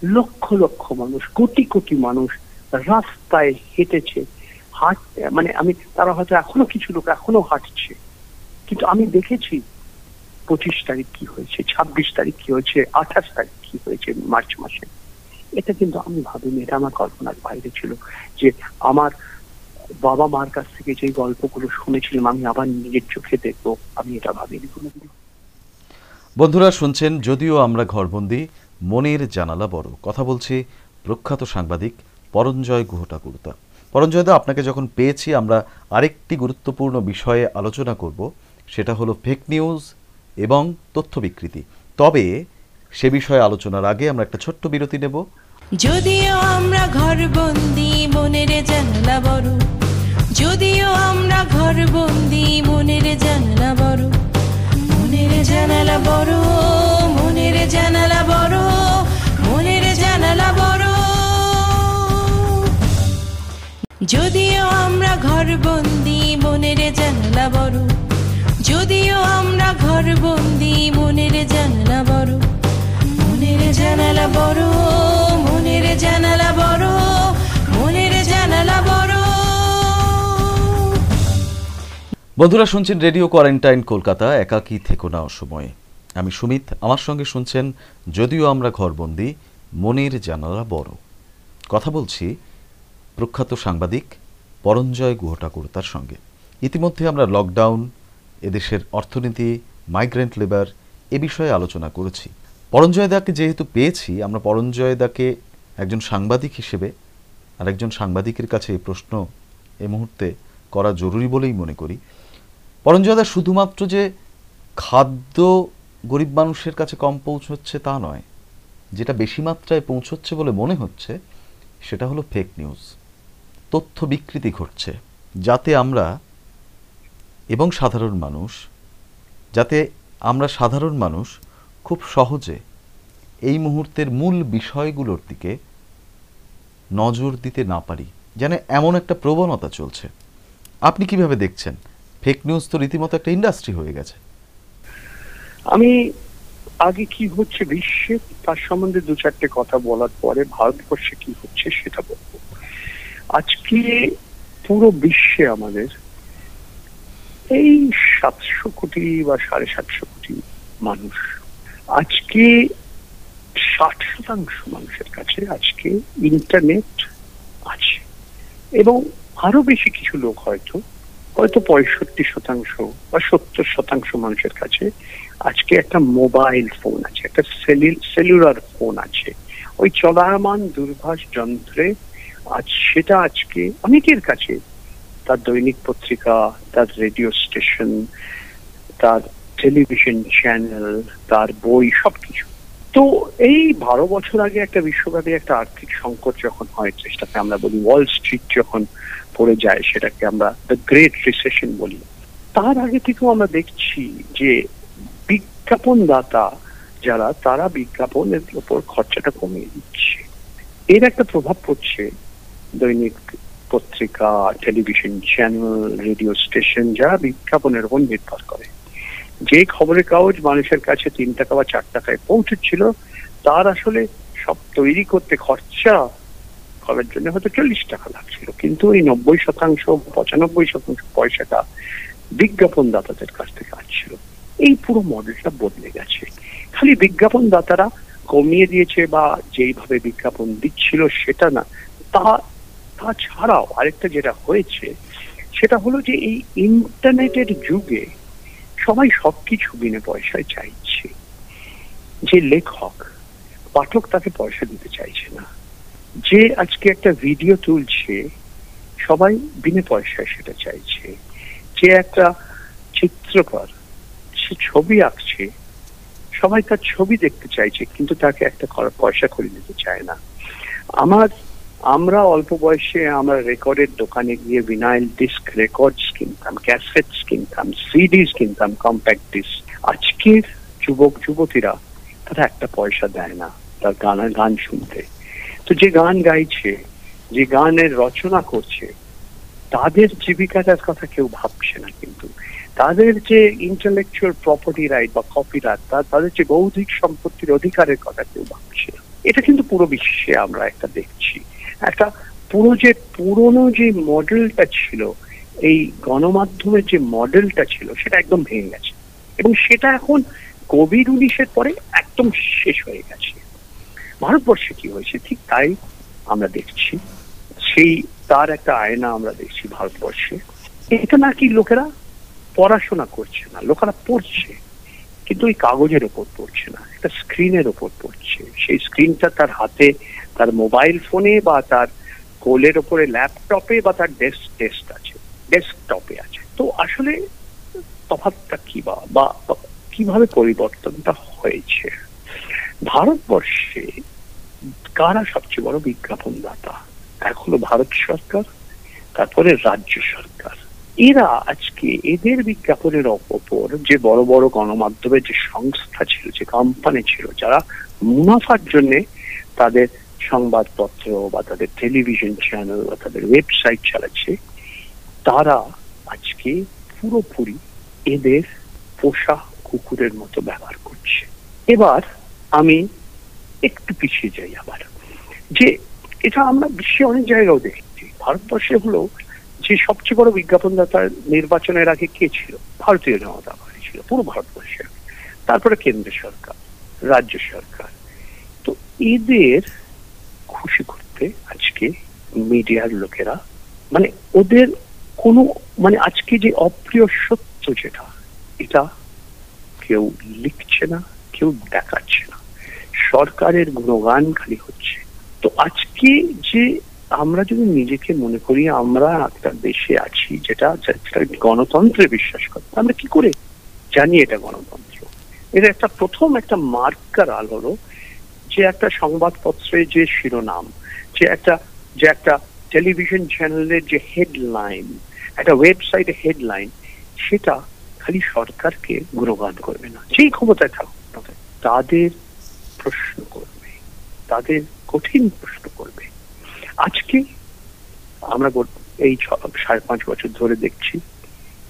লক্ষ লক্ষ মানুষ, কোটি কোটি মানুষ রাস্তায় হেঁটেছে, হাঁট মানে আমি, তারা হয়তো এখনও কিছু লোক এখনও হাঁটছে। কিন্তু আমি দেখেছি পঁচিশ তারিখ কি হয়েছে, ছাব্বিশ তারিখ কি হয়েছে, আঠাশ তারিখ কি হয়েছে, মার্চ মাসে। এটা কিন্তু আমি ভাবিনি, এটা আমার কল্পনার বাইরে ছিল যে আমার বাবা মার কাছ থেকে যে গল্পগুলো শুনেছিলাম, আমি আবার নিজের চোখে দেখব। আমি এটা ভাবিনি। কোনোদিন বন্ধুরা শুনছেন যদিও আমরা ঘরবন্দি, মনের জানালা বড়। কথা বলছি প্রখ্যাত সাংবাদিক পরঞ্জয় গুহঠাকুরতা। পরঞ্জয়দা আপনাকে যখন পেয়েছি, আমরা আরেকটি গুরুত্বপূর্ণ বিষয়ে আলোচনা করব। সেটা হলো ফেক নিউজ এবং তথ্য বিকৃতি তবে সে বিষয়ে আলোচনার আগে আমরা একটা ছোট্ট বিরতি নেব। যদিও আমরা ঘর বন্দি মনের জানলা বড়। যদিও আমরা ঘর বন্দি মনের জানলা বড়। মনের জানালা বড়, মনের জানালা বড়, মনের জানালা বড়। যদিও আমরা ঘর বন্দি মনের জানলা বড়। যদিও আমরা ঘর বন্দি মনের জানলা বড়। জানালা বড়, মনের জানালা বড়, মনের জানালা বড়। বন্ধুরা, শুনছেন রেডিও কোয়ারেন্টাইন কলকাতা, একাকী থেকো না অসময়ে আমি সুমিত, আমার সঙ্গে শুনছেন যদিও আমরা ঘরবন্দি, মনের জানালা বড়। কথা বলছি প্রখ্যাত সাংবাদিক পরঞ্জয় গুহঠাকুরতার সঙ্গে। ইতিমধ্যে আমরা লকডাউন এদেশের অর্থনীতি মাইগ্রেন্ট লেবার এ বিষয়ে আলোচনা করেছি। পরঞ্জয় দাকে যেহেতু পেয়েছি, আমরা পরঞ্জয় দাকে একজন সাংবাদিক হিসেবে আর একজন সাংবাদিকের কাছে এই প্রশ্ন এই মুহূর্তে করা জরুরি বলেই মনে করি। পরঞ্জয়দা শুধুমাত্র যে খাদ্য গরিব মানুষের কাছে কম পৌঁছচ্ছে তা নয়, যেটা বেশি মাত্রায় পৌঁছচ্ছে বলে মনে হচ্ছে, সেটা হলো ফেক নিউজ তথ্য বিকৃতি ঘটছে, যাতে আমরা এবং সাধারণ মানুষ, যাতে আমরা সাধারণ মানুষ খুব সহজে এই মুহূর্তের মূল বিষয়গুলোর দিকে নজর দিতে না পারি, যেন এমন একটা প্রবণতা চলছে। আপনি কীভাবে দেখছেন? ফেক নিউজ তো রীতিমতো একটা ইন্ডাস্ট্রি হয়ে গেছে। আমি আগে কি হচ্ছে বিশ্বে, তার সম্বন্ধে দু চারটে কথা বলার পরে ভারতবর্ষে কি হচ্ছে সেটা বলব। আজকে পুরো বিশ্বে আমাদের এই সাতশো কোটি বা সাড়ে সাতশো কোটি মানুষ আজকে ষাট শতাংশ মানুষের কাছে আজকে ইন্টারনেট আছে। এবং আরও বেশি কিছু লোক হয়তো হয়তো পঁয়ষট্টি শতাংশ বা সত্তর শতাংশ মানুষের কাছে আজকে একটা মোবাইল ফোন আছে, একটা সেলুলার ফোন আছে। ওই চলায়মান দূরভাষ যন্ত্রে আজ সেটা আজকে অনেকের কাছে, তার দৈনিক পত্রিকা, তার রেডিও স্টেশন তার টেলিভিশন চ্যানেল তার বই, সবকিছু। তো এই বারো বছর আগে একটা বিশ্বব্যাপী একটা আর্থিক সংকট যখন হয়, যেটাকে আমরা বলি ওয়াল স্ট্রিট যখন পড়ে যায়, সেটাকে আমরা দ্য গ্রেট রিসেশন বলি। তার আগে থেকেও আমরা দেখছি যে বিজ্ঞাপনদাতা যারা, তারা বিজ্ঞাপনের উপর খরচাটা কমিয়ে দিচ্ছে। এর একটা প্রভাব পড়ছে দৈনিক পত্রিকা টেলিভিশন চ্যানেল রেডিও স্টেশন যারা বিজ্ঞাপনের উপর নির্ভর করে। যে খবরের কাগজ মানুষের কাছে তিন টাকা বা চার টাকায় পৌঁছেছিল তার আসলে সব তৈরি করতে খরচা করার জন্য হয়তো চল্লিশ টাকা লাগছিল। কিন্তু এই নব্বই শতাংশ পঁচানব্বই শতাংশ পয়সাটা বিজ্ঞাপনদাতাদের কাছ থেকে আসছিল। এই পুরো মডেলটা বদলে গেছে। খালি বিজ্ঞাপন দাতারা কমিয়ে দিয়েছে বা যেইভাবে বিজ্ঞাপন দিচ্ছিল সেটা না, তা তাছাড়াও আরেকটা যেটা হয়েছে, সেটা হলো যে এই ইন্টারনেটের যুগে সবাই সবকিছু বিনে পয়সায় চাইছে। যে লেখক, পাঠক তাকে পয়সা দিতে চাইছে না। যে আজকে একটা ভিডিও তুলছে, সবাই বিনে পয়সায় সেটা চাইছে। যে একটা চিত্রকর, সে ছবি আঁকছে, সবাই তার ছবি দেখতে চাইছে, কিন্তু তাকে একটা পয়সা করে দিতে চায় না। আমার আমরা অল্প বয়সে আমরা রেকর্ডের দোকানে গিয়ে ভিনাইল ডিস্ক রেকর্ডস কিনতাম ক্যাসেটস কিনতাম সিডিস কিনতাম কম্প্যাক্ট ডিস্ক আজকের যুবক, যুবতীরা তারা একটা পয়সা দেয় না, তার গানের গান শুনতে। তো যে গান গাইছে, যে গানের রচনা করছে, তাদের জীবিকাটার কথা কেউ ভাবছে না কিন্তু। তাদের যে ইন্টালেকচুয়াল প্রপার্টি রাইট বা কপি কপিরাইট তাদের যে বৌদ্ধিক সম্পত্তির অধিকারের কথা কেউ ভাবছে না। এটা কিন্তু পুরো বিশ্বে আমরা একটা দেখছি। একটা পুরো যে পুরনো যে মডেলটা ছিল, এই গণমাধ্যমের যে মডেলটা ছিল, সেটা একদম ভেঙে গেছে। এবং সেটা এখন কোভিড উনিশের পরে একদম শেষ হয়ে গেছে। ভারতবর্ষে কি হয়েছে? ঠিক তাই আমরা দেখছি। সেই, তার একটা আয়না আমরা দেখছি ভারতবর্ষে। এটা নাকি লোকেরা পড়াশোনা করছে না, লোকেরা পড়ছে, কিন্তু ওই কাগজের ওপর পড়ছে না, একটা স্ক্রিনের ওপর পড়ছে। সেই স্ক্রিনটা তার হাতে তার মোবাইল ফোনে বা তার কোলের ওপরে ল্যাপটপে বা তার ডেস্ক টেস্ট আছে ডেস্কটপে আছে। তো আসলে তফাৎটা কি বা কীভাবে পরিবর্তনটা হয়েছে? ভারতবর্ষে কারা সবচেয়ে বড় বিজ্ঞাপন দাতা এক হলো ভারত সরকার, তারপরে রাজ্য সরকার। এরা আজকে এদের বিজ্ঞাপনের ওপর যে বড় বড় গণমাধ্যমের যে সংস্থা ছিল, যে কোম্পানি ছিল, যারা মুনাফার জন্য তাদের সংবাদপত্র বা তাদের টেলিভিশন চ্যানেল বা তাদের ওয়েবসাইট চালাচ্ছে, তারা আজকে পুরোপুরি এদের পোষা কুকুরের মতো ব্যবহার করছে। এবার আমি একটু পিছিয়ে যাই আবার। যে এটা আমরা বিশ্বে অনেক জায়গাও দেখেছি। ভারতবর্ষে হলো যে সবচেয়ে বড় বিজ্ঞাপনদাতা নির্বাচনের আগে কে ছিল? ভারতীয় জনতা পার্টি ছিল, পুরো ভারতবর্ষে। তারপরে কেন্দ্র সরকার, রাজ্য সরকার। তো এদের খুশি করতে আজকে মিডিয়ার লোকেরা মানে ওদের কোনো মানে আজকে যে অপ্রিয় সত্য যেটা, এটা কেউ লিখছে না, কেউ দেখাচ্ছে না। সরকারের গুণগান খালি হচ্ছে। তো আজকে যে আমরা যদি নিজেকে মনে করি, আমরা একটা দেশে আছি যেটা গণতন্ত্রে বিশ্বাস করে, আমরা কি করে জানি এটা গণতন্ত্র? এটা একটা প্রথম একটা মার্কার আল হলো যে একটা সংবাদপত্রে যে শিরোনাম, যে একটা যে একটা টেলিভিশন চ্যানেলের যে হেডলাইন একটা ওয়েবসাইটে হেডলাইন সেটা খালি সরকারকে গুণগান করবে না। যেই ক্ষমতায় থাকুক তাদের প্রশ্ন করবে, তাদের কঠিন প্রশ্ন করবে। আজকে আমরা এই সাড়ে পাঁচ বছর ধরে দেখছি,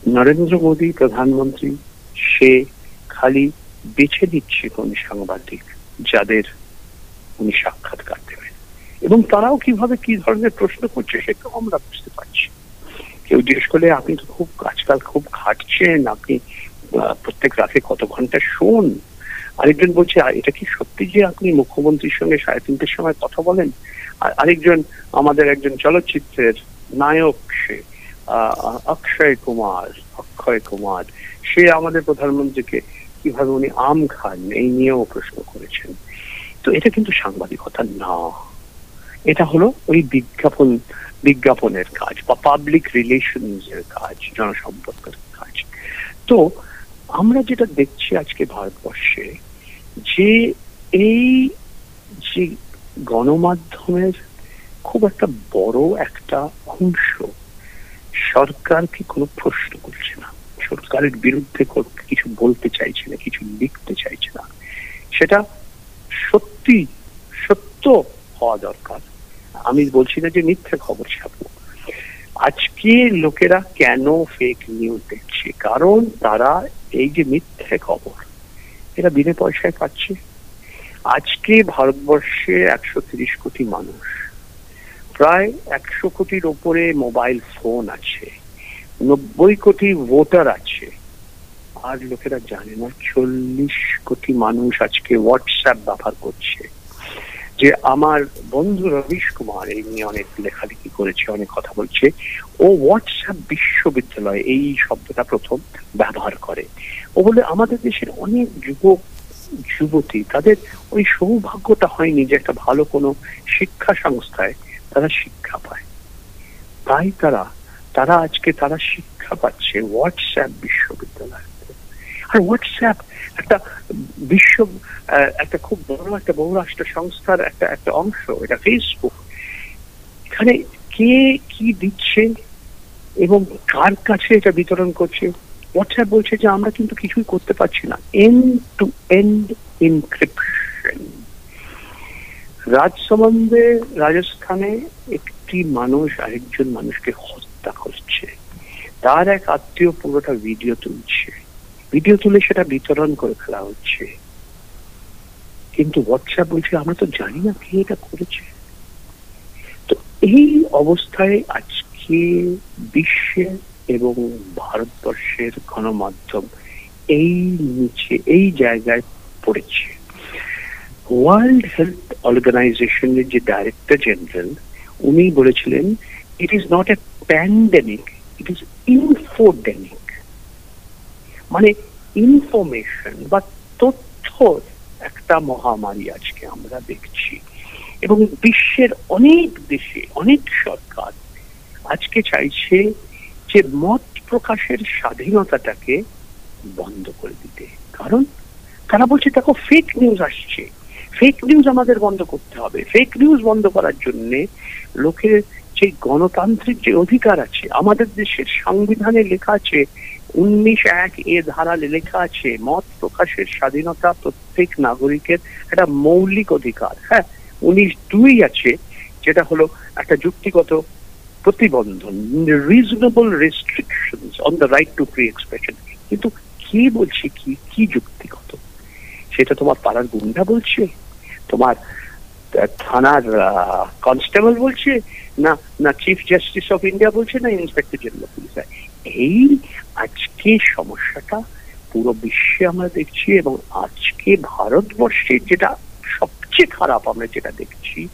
নরেন্দ্র মোদী প্রধানমন্ত্রী, সে খালি বেছে দিচ্ছে কোন সাংবাদিক যাদের উনি সাক্ষাৎকার দেবেন। এবং তারাও কীভাবে কি ধরনের প্রশ্ন করছে সেটাও আমরা বুঝতে পারছি। কেউ জিজ্ঞেস করলে, আপনি তো খুব আজকাল খুব খাটছেন আপনি প্রত্যেক রাতে কত ঘণ্টা শোন? আরেকজন বলছে এটা কি সত্যি যে আপনি মুখ্যমন্ত্রীর সঙ্গে সাড়ে তিনটের সময় কথা বলেন? আর আরেকজন, আমাদের একজন চলচ্চিত্রের নায়ক সে অক্ষয় কুমার অক্ষয় কুমার, সে আমাদের প্রধানমন্ত্রীকে কীভাবে উনি আম খান, এই নিয়েও প্রশ্ন করেছেন। তো এটা কিন্তু সাংবাদিকতা না। এটা হলো ওই বিজ্ঞাপন, বিজ্ঞাপনের কাজ বা পাবলিক রিলেশনস এর কাজ, জনসম্পর্কের কাজ। তো আমরা যেটা দেখছি আজকে ভারতবর্ষে, যে এই যে গণমাধ্যমের খুব একটা বড় একটা অংশ সরকারকে কোনো প্রশ্ন করছে না? সরকারের বিরুদ্ধে কিছু বলতে চাইছে না, কিছু লিখতে চাইছে না। সেটা সত্যি সত্য হওয়া দরকার। আমি বলছি না যে মিথ্যে খবর ছাপবো। আজকে লোকেরা কেন ফেক নিউজ দেখছে? কারণ তারা এই যে মিথ্যে খবর, এরা বিনা পয়সায় পাচ্ছে। আজকে ভারতবর্ষে একশো তিরিশ কোটি মানুষ, প্রায় একশো কোটির ওপরে মোবাইল ফোন আছে, নব্বই কোটি ভোটার আছে। আর লোকেরা জানে না। চল্লিশ কোটি মানুষ আজকে হোয়াটসঅ্যাপ ব্যবহার করছে। যে আমার বন্ধু রবিশ কুমার, এই নিয়ে অনেক লেখালেখি করেছে, অনেক কথা বলছে। ও হোয়াটসঅ্যাপ বিশ্ববিদ্যালয় এই শব্দটা প্রথম ব্যবহার করে। ও বলে, আমাদের দেশের অনেক যুবক, যুবতী, তাদের ওই সৌভাগ্যটা হয়নি যে একটা ভালো কোনো শিক্ষা সংস্থায় তারা শিক্ষা পায়। তাই তারা তারা আজকে তারা শিক্ষা পাচ্ছে হোয়াটসঅ্যাপ বিশ্ববিদ্যালয়। হোয়াটসঅ্যাপ একটা বিশ্ব একটা খুব বড় একটা বহুরাষ্ট্র সংস্থার একটা একটা অংশ, এটা ফেসবুক এখানে কে কি দিচ্ছে এবং কার কাছে এটা বিতরণ করছে? হোয়াটসঅ্যাপ বলছে যে আমরা কিন্তু কিছুই করতে পারছি না। এন্ড টু এন্ড ইনক্রিপশন রাজসম্বন্ধে রাজস্থানে একটি মানুষ আরেকজন মানুষকে হত্যা করছে। তার এক আত্মীয় পুরোটা ভিডিও তুলছে। ভিডিও তুলে সেটা বিতরণ করে ফেলা হচ্ছে। কিন্তু হোয়াটসঅ্যাপ বলছে, আমরা তো জানি না কে এটা করেছে। তো এই অবস্থায় আজকে বিশ্বের এবং ভারতবর্ষের গণমাধ্যম এই নিচে, এই জায়গায় পড়েছে। ওয়ার্ল্ড হেলথ অর্গানাইজেশনের যে ডাইরেক্টর জেনারেল উনি বলেছিলেন it is not a pandemic it is infodemic মানে ইনফরমেশন বা তথ্যর একটা মহামারী আজকে আমরা দেখছি। এবং বিশ্বের অনেক দেশে, অনেক সরকার আজকে চাইছে যে মত প্রকাশের স্বাধীনতাটাকে বন্ধ করে দিতে। কারণ তারা বলছে, দেখো ফেক নিউজ আসছে। ফেক নিউজ আমাদের বন্ধ করতে হবে। ফেক নিউজ বন্ধ করার জন্য লোকের যে গণতান্ত্রিক যে অধিকার আছে, আমাদের দেশের সংবিধানে লেখা আছে উনিশ এক এ ধারালে লেখা আছে, মত প্রকাশের স্বাধীনতা প্রত্যেক নাগরিকের একটা মৌলিক অধিকার। হ্যাঁ উনিশ দুই আছে, যেটা হলো একটা যুক্তিগত প্রতিবন্ধন reasonable restriction on the right to free expression কিন্তু কে বলছে কি কি যুক্তিগত? সেটা তোমার পাড়ার গুন্ডা বলছে? তোমার থানার কনস্টেবল বলছে, না না চিফ জাস্টিস অফ ইন্ডিয়া বলছে, না ইন্সপেক্টর জেনারেল পুলিশ এই আজকে সমস্যাটা পুরো বিশ্বে আমরা দেখছি এবং আজকে ভারতবর্ষে যেটা সবচেয়ে খারাপ আমরা যেটা দেখছি,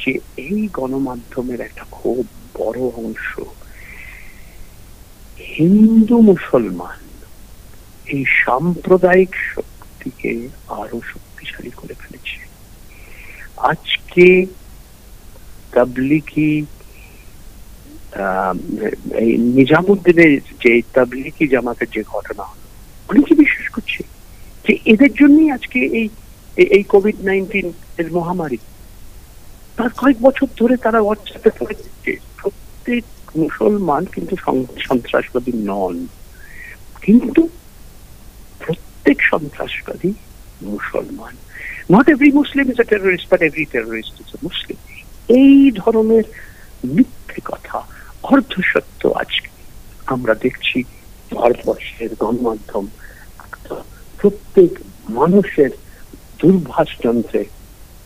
যে এই গণমাধ্যমের একটা খুব বড় অংশ হিন্দু মুসলমান এই সাম্প্রদায়িক শক্তিকে আরও শক্তিশালী করে ফেলেছে। আজকে তাবলিকি এই নিজামুদ্দিনের যে তাবলিকি জামাতের যে ঘটনা হলো, অনেকে বিশ্বাস করছে যে এদের জন্যই আজকে এই, এই- কোভিড নাইন্টিন এর মহামারী। তার কয়েক বছর ধরে তারা হোয়াটসঅ্যাপে পড়ে দিচ্ছে প্রত্যেক মুসলমান কিন্তু সন্ত্রাসবাদী নন। কিন্তু প্রত্যেক সন্ত্রাসবাদী মুসলমান। Not every Muslim is a terrorist but every terrorist is a Muslim এই ধরনের মিথ্যে কথা, অর্ধসত্য আজকে আমরা দেখছি ভারতবর্ষের গণমাধ্যম প্রত্যেক মানুষের দূরভাষ যন্ত্রে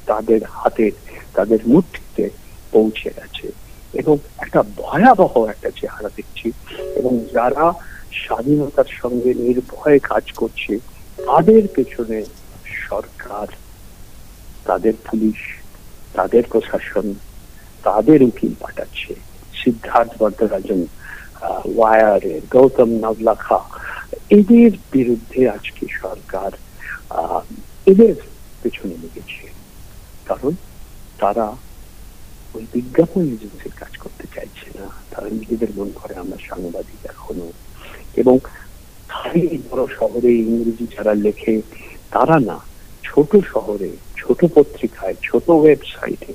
তাদের হাতে, তাদের মুঠিতে পৌঁছে গেছে। এবং একটা ভয়াবহ একটা চেহারা দেখছি। এবং যারা স্বাধীনতার সঙ্গে নির্ভয়ে কাজ করছে, তাদের পেছনে সরকার তাদের পুলিশ, তাদের প্রশাসন, তাদের উকিল পাঠাচ্ছে। সিদ্ধার্থ বর্ধরাজন ওয়ারে, গৌতম নবলাখা, এদের বিরুদ্ধে আজকে সরকার এদের পেছনে লেগেছে। কারণ তারা ওই বিজ্ঞাপন এজেন্সির কাজ করতে চাইছে না। তারা নিজেদের মন করে আমরা সাংবাদিক এখনও। এবং খালি বড় শহরে ইংরেজি যারা লেখে, তারা না ছোট শহরে, ছোট পত্রিকায়, ছোট ওয়েবসাইটে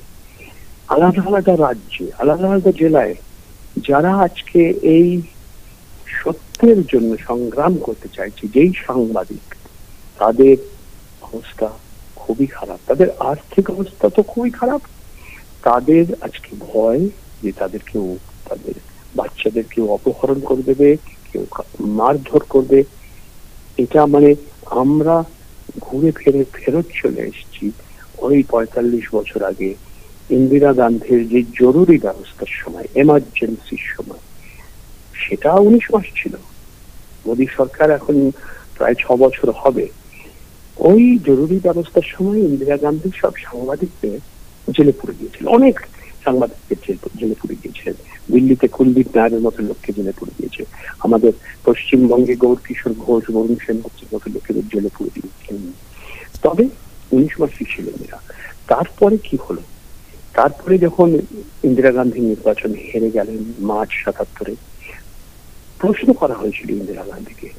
আলাদা আলাদা রাজ্যে, আলাদা আলাদা জেলায় যারা আজকে এই সত্যের জন্য সংগ্রাম করতে চাইছে, যেই সাংবাদিক, তাদের অবস্থা খুবই খারাপ। তাদের আর্থিক অবস্থা তো খুবই খারাপ। তাদের আজকে ভয় যে তাদের কেউ, তাদের বাচ্চাদের কেউ অপহরণ করে দেবে, কেউ মারধর করবে। এটা মানে আমরা ঘুরে ফিরে ফেরত চলে এসেছি ওই পঁয়তাল্লিশ বছর আগে ইন্দিরা গান্ধীর যে জরুরি ব্যবস্থার সময় এমার্জেন্সির সময়। সেটা উনিশ মাস ছিল। মোদী সরকার এখন প্রায় ছ বছর হবে। ওই জরুরি ব্যবস্থার সময় ইন্দিরা গান্ধী সব সাংবাদিকদের জেলে পুরে দিয়েছিল। অনেক সাংবাদিককে জেল- পুরে দিয়েছিলেন দিল্লিতে কুলদীপ নায়ারের মতো লোককে জেলে পুরে দিয়েছে। আমাদের পশ্চিমবঙ্গে গৌর কিশোর ঘোষ, বরুণ সেনগুপ্তের মতো লোকেদের জেলে পুরে দিয়েছিলেন তবে উনিশ মাসই ছিলেন তারপরে কি হলো? তারপরে যখন ইন্দিরা গান্ধী নির্বাচন হেরে গেলেন মার্চ সাতাত্তরে, প্রশ্ন করা হয়েছিল ইন্দিরা গান্ধীকে,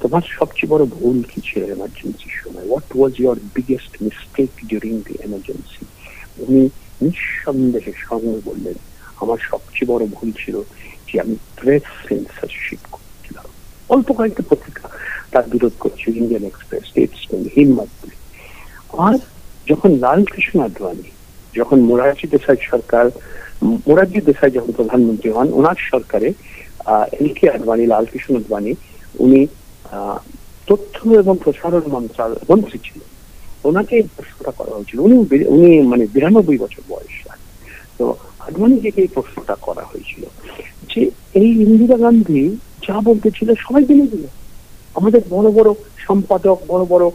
তোমার সবচেয়ে বড় ভুল কি ছিল এমার্জেন্সির সময়? What was your biggest mistake during the emergency উনি নিঃসন্দেহে সঙ্গে বললেন, আমার সবচেয়ে বড় ভুল ছিল যে আমি প্রেস সেন্সারশিপ করছিলাম। অল্প কয়েকটা পত্রিকা তার বিরোধ করছে ইন্ডিয়ান এক্সপ্রেস স্টেটসম্যান হিম্মত আর যখন লালকৃষ্ণ আডবাণী যখন মোরারজি দেশাই সরকার, মোরারজি দেশাই যখন প্রধানমন্ত্রী হন, ওনার সরকারে এল কে আডবাণী লালকৃষ্ণ আডবাণী উনি তথ্য এবং প্রসারণ মন্ত্রালয় মন্ত্রী ছিলেন। ওনাকে প্রশ্নটা করা হয়েছিল। উনি উনি মানে বিরানব্বই বছর বয়স। তো আডবাণীকে এই প্রশ্নটা করা হয়েছিল যে এই ইন্দিরা গান্ধী যা বলতে ছিল সবাই জেনে দিল আমাদের বড় বড় সম্পাদক, বড় বড়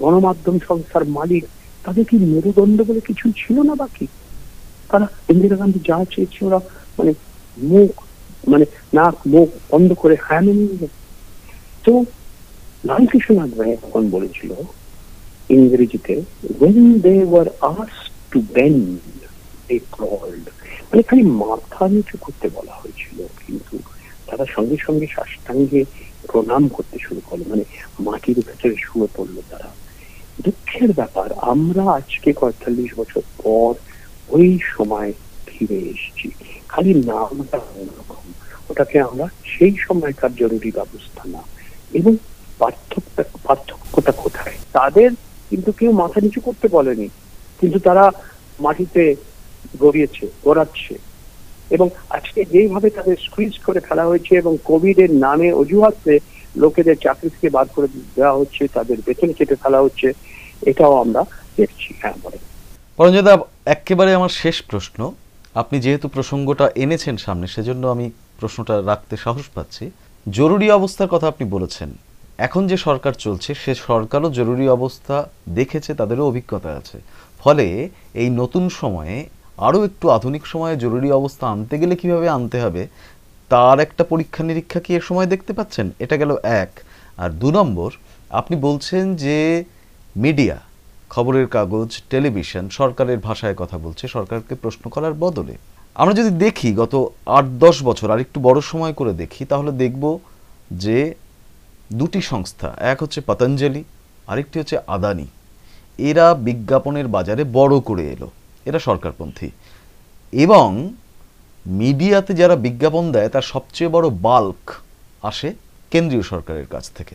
গণমাধ্যম সংস্থার মালিক, তাদের কি মেরুদণ্ড বলে কিছু ছিল না বাকি? তারা ইন্দিরা গান্ধী যা চেয়েছে ওরা মানে মুখ মানে নাক, মুখ বন্ধ করে হ্যাঁ নিয়ে তো লালকৃষ্ণ আডবাণী তখন বলেছিল ইংরেজিতে when they were asked to bend, they crawled মানে খালি মাথা নিচু করতে বলা হয়েছিল, কিন্তু তারা সঙ্গে সঙ্গে সাষ্টাঙ্গে প্রণাম করতে শুরু করল। মানে মাটির ভেতরে শুয়ে পড়ল তারা। দুঃখের ব্যাপার, আমরা আজকে পঁয়তাল্লিশ বছর পর ওই সময় ফিরে এসেছি। খালি নামটা অন্যরকম। ওটাকে আমরা সেই সময়কার জরুরি ব্যবস্থা না। এবং পার্থক্য পার্থক্যটা কোথায়? তাদের কিন্তু কেউ মাথা নিচু করতে বলেনি। কিন্তু তারা মাটিতে গড়িয়েছে, গড়াচ্ছে। এবং আজকে যেইভাবে তাদের স্কুইজ করে ফেলা হয়েছে এবং কোভিড এর নামে অজুহাতে লোকেদের চাকরি থেকে বাদ করে দেওয়া হচ্ছে, তাদের বেতন কেটে ফেলা হচ্ছে, এটাও আমরা দেখছি হ্যাঁ বলে পরঞ্জয়দা একেবারে আমার শেষ প্রশ্ন। আপনি যেহেতু প্রসঙ্গটা এনেছেন সামনে, সেজন্য আমি প্রশ্নটা রাখতে সাহস পাচ্ছি। জরুরি অবস্থার কথা আপনি বলেছেন। এখন যে সরকার চলছে, সে সরকারও জরুরি অবস্থা দেখেছে, তাদেরও অভিজ্ঞতা আছে। ফলে এই নতুন সময়ে আরও একটু আধুনিক সময়ে জরুরি অবস্থা আনতে গেলে কীভাবে আনতে হবে, তার একটা পরীক্ষা নিরীক্ষা কি এ সময় দেখতে পাচ্ছেন? এটা গেল এক। আর দু নম্বর, আপনি বলছেন যে মিডিয়া, খবরের কাগজ, টেলিভিশন, সরকারের ভাষায় কথা বলছে, সরকারকে প্রশ্ন করার বদলে। আমরা যদি দেখি গত আট দশ বছর, আর একটু বড় সময় করে দেখি, তাহলে দেখব যে দুটি সংস্থা, এক হচ্ছে পতঞ্জলি, আরেকটি হচ্ছে আদানি। এরা বিজ্ঞাপনের বাজারে বড় করে এলো। এরা সরকারপন্থী। এবং মিডিয়াতে যারা বিজ্ঞাপন দেয়, তার সবচেয়ে বড় বাল্ক আসে কেন্দ্রীয় সরকারের কাছ থেকে।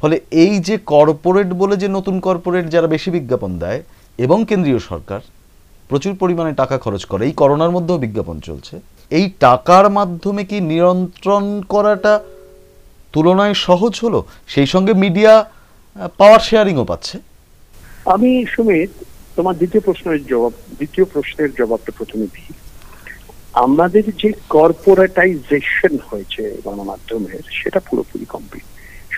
ফলে এই যে কর্পোরেট বলে যে নতুন কর্পোরেট যারা বেশি বিজ্ঞাপন দেয় এবং কেন্দ্রীয় সরকার প্রচুর পরিমাণে টাকা খরচ করে, এই করোনার মধ্যেও বিজ্ঞাপন চলছে। এই টাকার মাধ্যমে কি নিয়ন্ত্রণ করাটা তুলনায় সহজ হলো? সেই সঙ্গে মিডিয়া পাওয়ার শেয়ারিংও পাচ্ছে। আমি সুমিত, তোমার দ্বিতীয় প্রশ্নের জবাব, দ্বিতীয় প্রশ্নের জবাবটা প্রথমে দিই। আমাদের যে কর্পোরেটাইজেশন হয়েছে গণমাধ্যমের, সেটা পুরোপুরি কমপ্লিট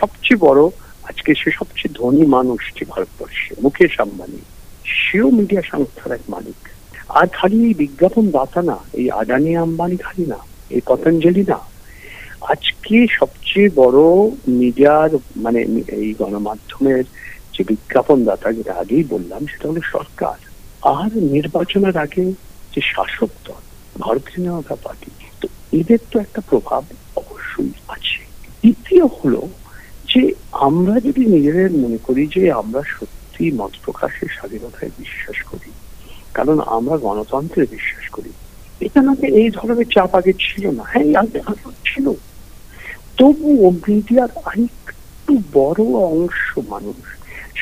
সবচেয়ে বড়, আজকে সে সবচেয়ে ধনী মানুষ যে ভারতবর্ষে, মুকেশ আম্বানি, সেও মিডিয়া সংস্থার এক মালিক। আর খালি এই বিজ্ঞাপন দাতা না, এই আদানি আম্বানি খালি না, এই পতঞ্জলি না আজকে সবচেয়ে বড় মিডিয়ার মানে এই গণমাধ্যমের যে বিজ্ঞাপন দাতা যেটা আগেই বললাম, সেটা হলো সরকার। আর নির্বাচনের আগে যে শাসক দল, ভারতীয় জনতা পার্টি, তো এদের তো একটা প্রভাব অবশ্যই আছে। দ্বিতীয় হলো যে আমরা যদি নিজেদের মনে করি যে আমরা সত্যি মত প্রকাশের স্বাধীনতায় বিশ্বাস করি, কারণ আমরা গণতন্ত্রে বিশ্বাস করি এখানে এই ধরনের চাপ আগে ছিল না। হ্যাঁ আগে ছিল। তবুও মিডিয়ার আরেকটু বড় অংশ মানুষ,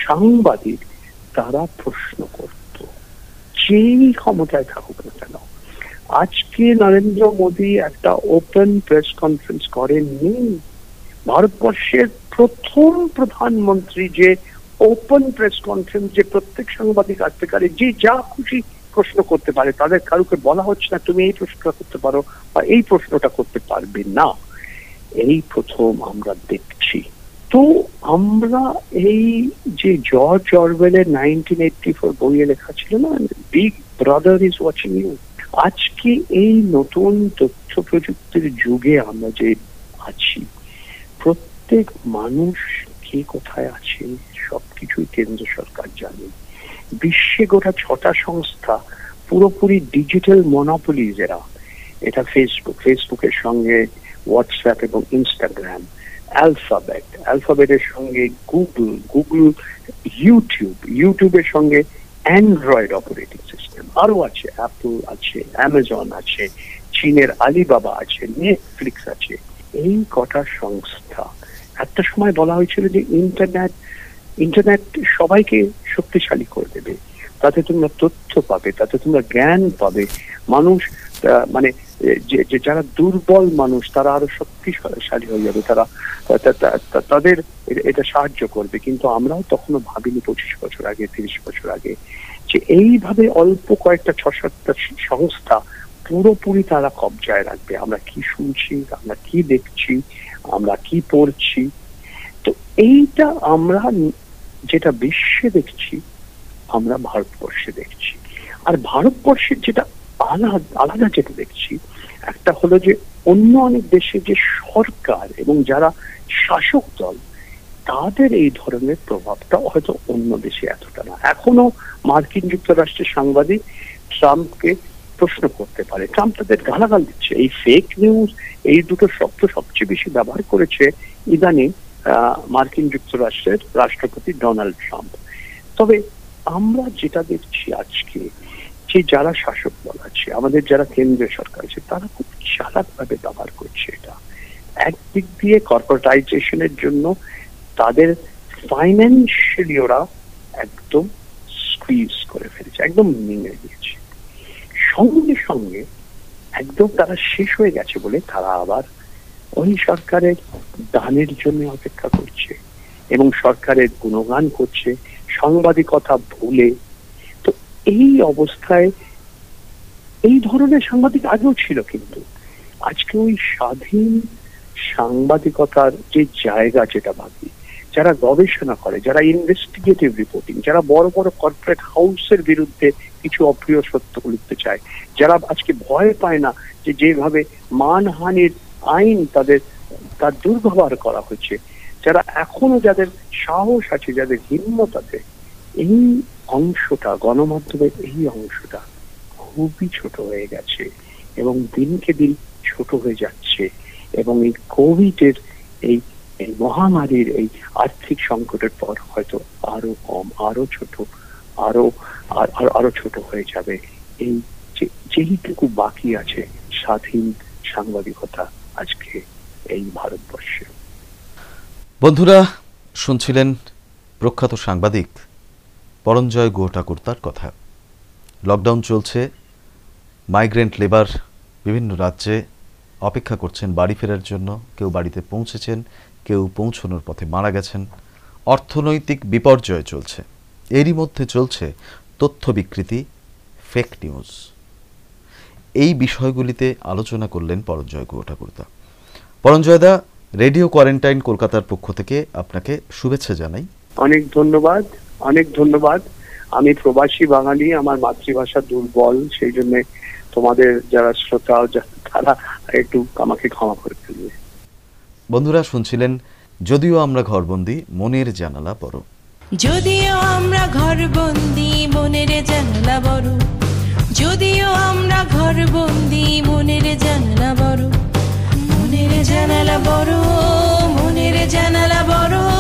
সাংবাদিক, তারা প্রশ্ন করত, যেই ক্ষমতায় থাকুক না কেন? আজকে নরেন্দ্র মোদী একটা ওপেন প্রেস কনফারেন্স করেননি। ভারতবর্ষের প্রথম প্রধানমন্ত্রী যে ওপেন প্রেস কনফারেন্স যে প্রত্যেক সাংবাদিক আসতে পারে যে যা খুশি প্রশ্ন করতে পারে, তাদের কারুকে বলা হচ্ছে না, তুমি এই প্রশ্নটা করতে পারো বা এই প্রশ্নটা করতে পারবে না। এই প্রথম আমরা দেখছি। তো আমরা এই যে জর্জ অরওয়েলের নাইনটিন এইটটি ফোর বইয়ে লেখা ছিল না big brother is watching you আজকে এই নতুন তথ্য প্রযুক্তির যুগে আমরা যে আছি, প্রত্যেক মানুষ কে কোথায় আছে সবকিছুই কেন্দ্র সরকার জানে। বিশ্বে গোটা ছটা সংস্থা পুরোপুরি ডিজিটাল মনোপলিজ এরা। এটা ফেসবুক ফেসবুকের সঙ্গে হোয়াটসঅ্যাপ এবং ইনস্টাগ্রাম অ্যালফাবেট অ্যালফাবেটের সঙ্গে গুগল গুগল ইউটিউব ইউটিউবের সঙ্গে অ্যান্ড্রয়েড অপারেটিং সিস্টেম আরও আছে অ্যাপল আছে অ্যামাজন আছে, চীনের আলিবাবা আছে নেটফ্লিক্স আছে। এই কটা সংস্থা। একটা সময় বলা হয়েছিল যে ইন্টারনেট ইন্টারনেট সবাইকে শক্তিশালী করে দেবে। তাতে তোমরা তথ্য পাবে, তাতে তোমরা জ্ঞান পাবে। মানুষ মানে যে যারা দুর্বল মানুষ, তারা আরও শক্তিশালী হয়ে যাবে, তারা তাদের এটা সাহায্য করবে। কিন্তু আমরাও তখনও ভাবিনি পঁচিশ বছর আগে, তিরিশ বছর আগে, যে এইভাবে অল্প কয়েকটা ছ সাতটা সংস্থা পুরোপুরি তারা কবজায় রাখবে। আমরা কি শুনছি, আমরা কি দেখছি, আমরা কি পড়ছি? তো এইটা আমরা যেটা বিশ্বে দেখছি, আমরা ভারতবর্ষে দেখছি। আর ভারতবর্ষের যেটা আলাদা আলাদা যেটা দেখছি একটা হলো যে অন্য অনেক দেশে যে সরকার এবং যারা শাসক দল, তাদের এই ধরনের প্রভাবটা হয়তো অন্য দেশে এতটা না। এখনও মার্কিন যুক্তরাষ্ট্রের সাংবাদিক ট্রাম্পকে প্রশ্ন করতে পারে। ট্রাম্প তাদের গালাগাল দিচ্ছে। এই ফেক নিউজ এই দুটো শব্দ সবচেয়ে বেশি ব্যবহার করেছে ইদানিং মার্কিন যুক্তরাষ্ট্রের রাষ্ট্রপতি ডোনাল্ড ট্রাম্প। তবে আমরা যেটা দেখছি আজকে যে যারা শাসক দল আছে, আমাদের যারা কেন্দ্রীয় সরকার আছে, তারা খুব চালাক ভাবে ব্যবহার করছে এটা। একদিক দিয়ে কর্পোরেটাইজেশনের জন্য তাদের ফাইন্যান্সিয়ালি ওরা একদম স্কুইজ করে ফেলেছে, একদম নিংড়ে দিয়েছে। সঙ্গে সঙ্গে একদম তারা শেষ হয়ে গেছে বলে তারা আবার ওই সরকারের দানের জন্য অপেক্ষা করছে এবং সরকারের গুণগান করছে, সাংবাদিকতা ভুলে এই অবস্থায় এই ধরনের সাংবাদিক আগেও ছিল কিন্তু। আজকে ওই স্বাধীন সাংবাদিকতার যে জায়গা যেটা বাকি, যারা গবেষণা করে, যারা ইনভেস্টিগেটিভ রিপোর্টিং যারা বড় বড় কর্পোরেট হাউসের বিরুদ্ধে কিছু অপ্রিয় সত্য লিখতে চায়, যারা আজকে ভয় পায় না যে যেভাবে মানহানির আইন তাদের, তার দুর্ব্যবহার করা হচ্ছে, যারা এখনও যাদের সাহস আছে, যাদের হিম্মত আছে, এই অংশটা, গণমাধ্যমের এই অংশটা খুবই ছোট হয়ে গেছে এবং দিনকে দিন ছোট হয়ে যাচ্ছে এবং এই কোভিড এর এই মহামারীর এই আর্থিক সংকটের পর হয়তো আরও কম, আরও ছোট, আরও আরও ছোট হয়ে যাবে। এই যেইটুকু বাকি আছে স্বাধীন সাংবাদিকতা আজকে এই ভারতবর্ষে। বন্ধুরা, শুনছিলেন প্রখ্যাত সাংবাদিক পরঞ্জয় গুহ ঠাকুরতার কথা। লকডাউন চলছে, মাইগ্রেন্ট লেবার বিভিন্ন রাজ্যে অপেক্ষা করছেন, বাড়ি ফেরার জন্য কেউ বাড়িতে পৌঁছেছেন, কেউ পৌঁছানোর পথে মারা গেছেন। অর্থনৈতিক বিপর্যয় চলছে। এরই মধ্যে চলছে তথ্য বিকৃতি ফেক নিউজ এই বিষয়গুলিতে আলোচনা করলেন পরঞ্জয় গুহ ঠাকুরতা পরঞ্জয়দা রেডিও কোয়ারেন্টাইন কলকাতার পক্ষ থেকে আপনাকে শুভেচ্ছা জানাই। অনেক ধন্যবাদ। অনেক ধন্যবাদ। আমি প্রবাসী বাঙালি আমার মাতৃভাষা দুর্বল সেই জন্য তোমাদের যারা শ্রোতা তারা একটু আমাকে ক্ষমা করে ফেলবে। বন্ধুরা শুনছিলেন যদিও আমরা ঘরবন্দি মনের জানালা বড়। যদিও আমরা ঘর বন্দি মনের জানলা বড়। যদিও আমরা ঘর বন্দি মনের জানলা বড়। মনের জানালা বড় মনের জানালা বড়।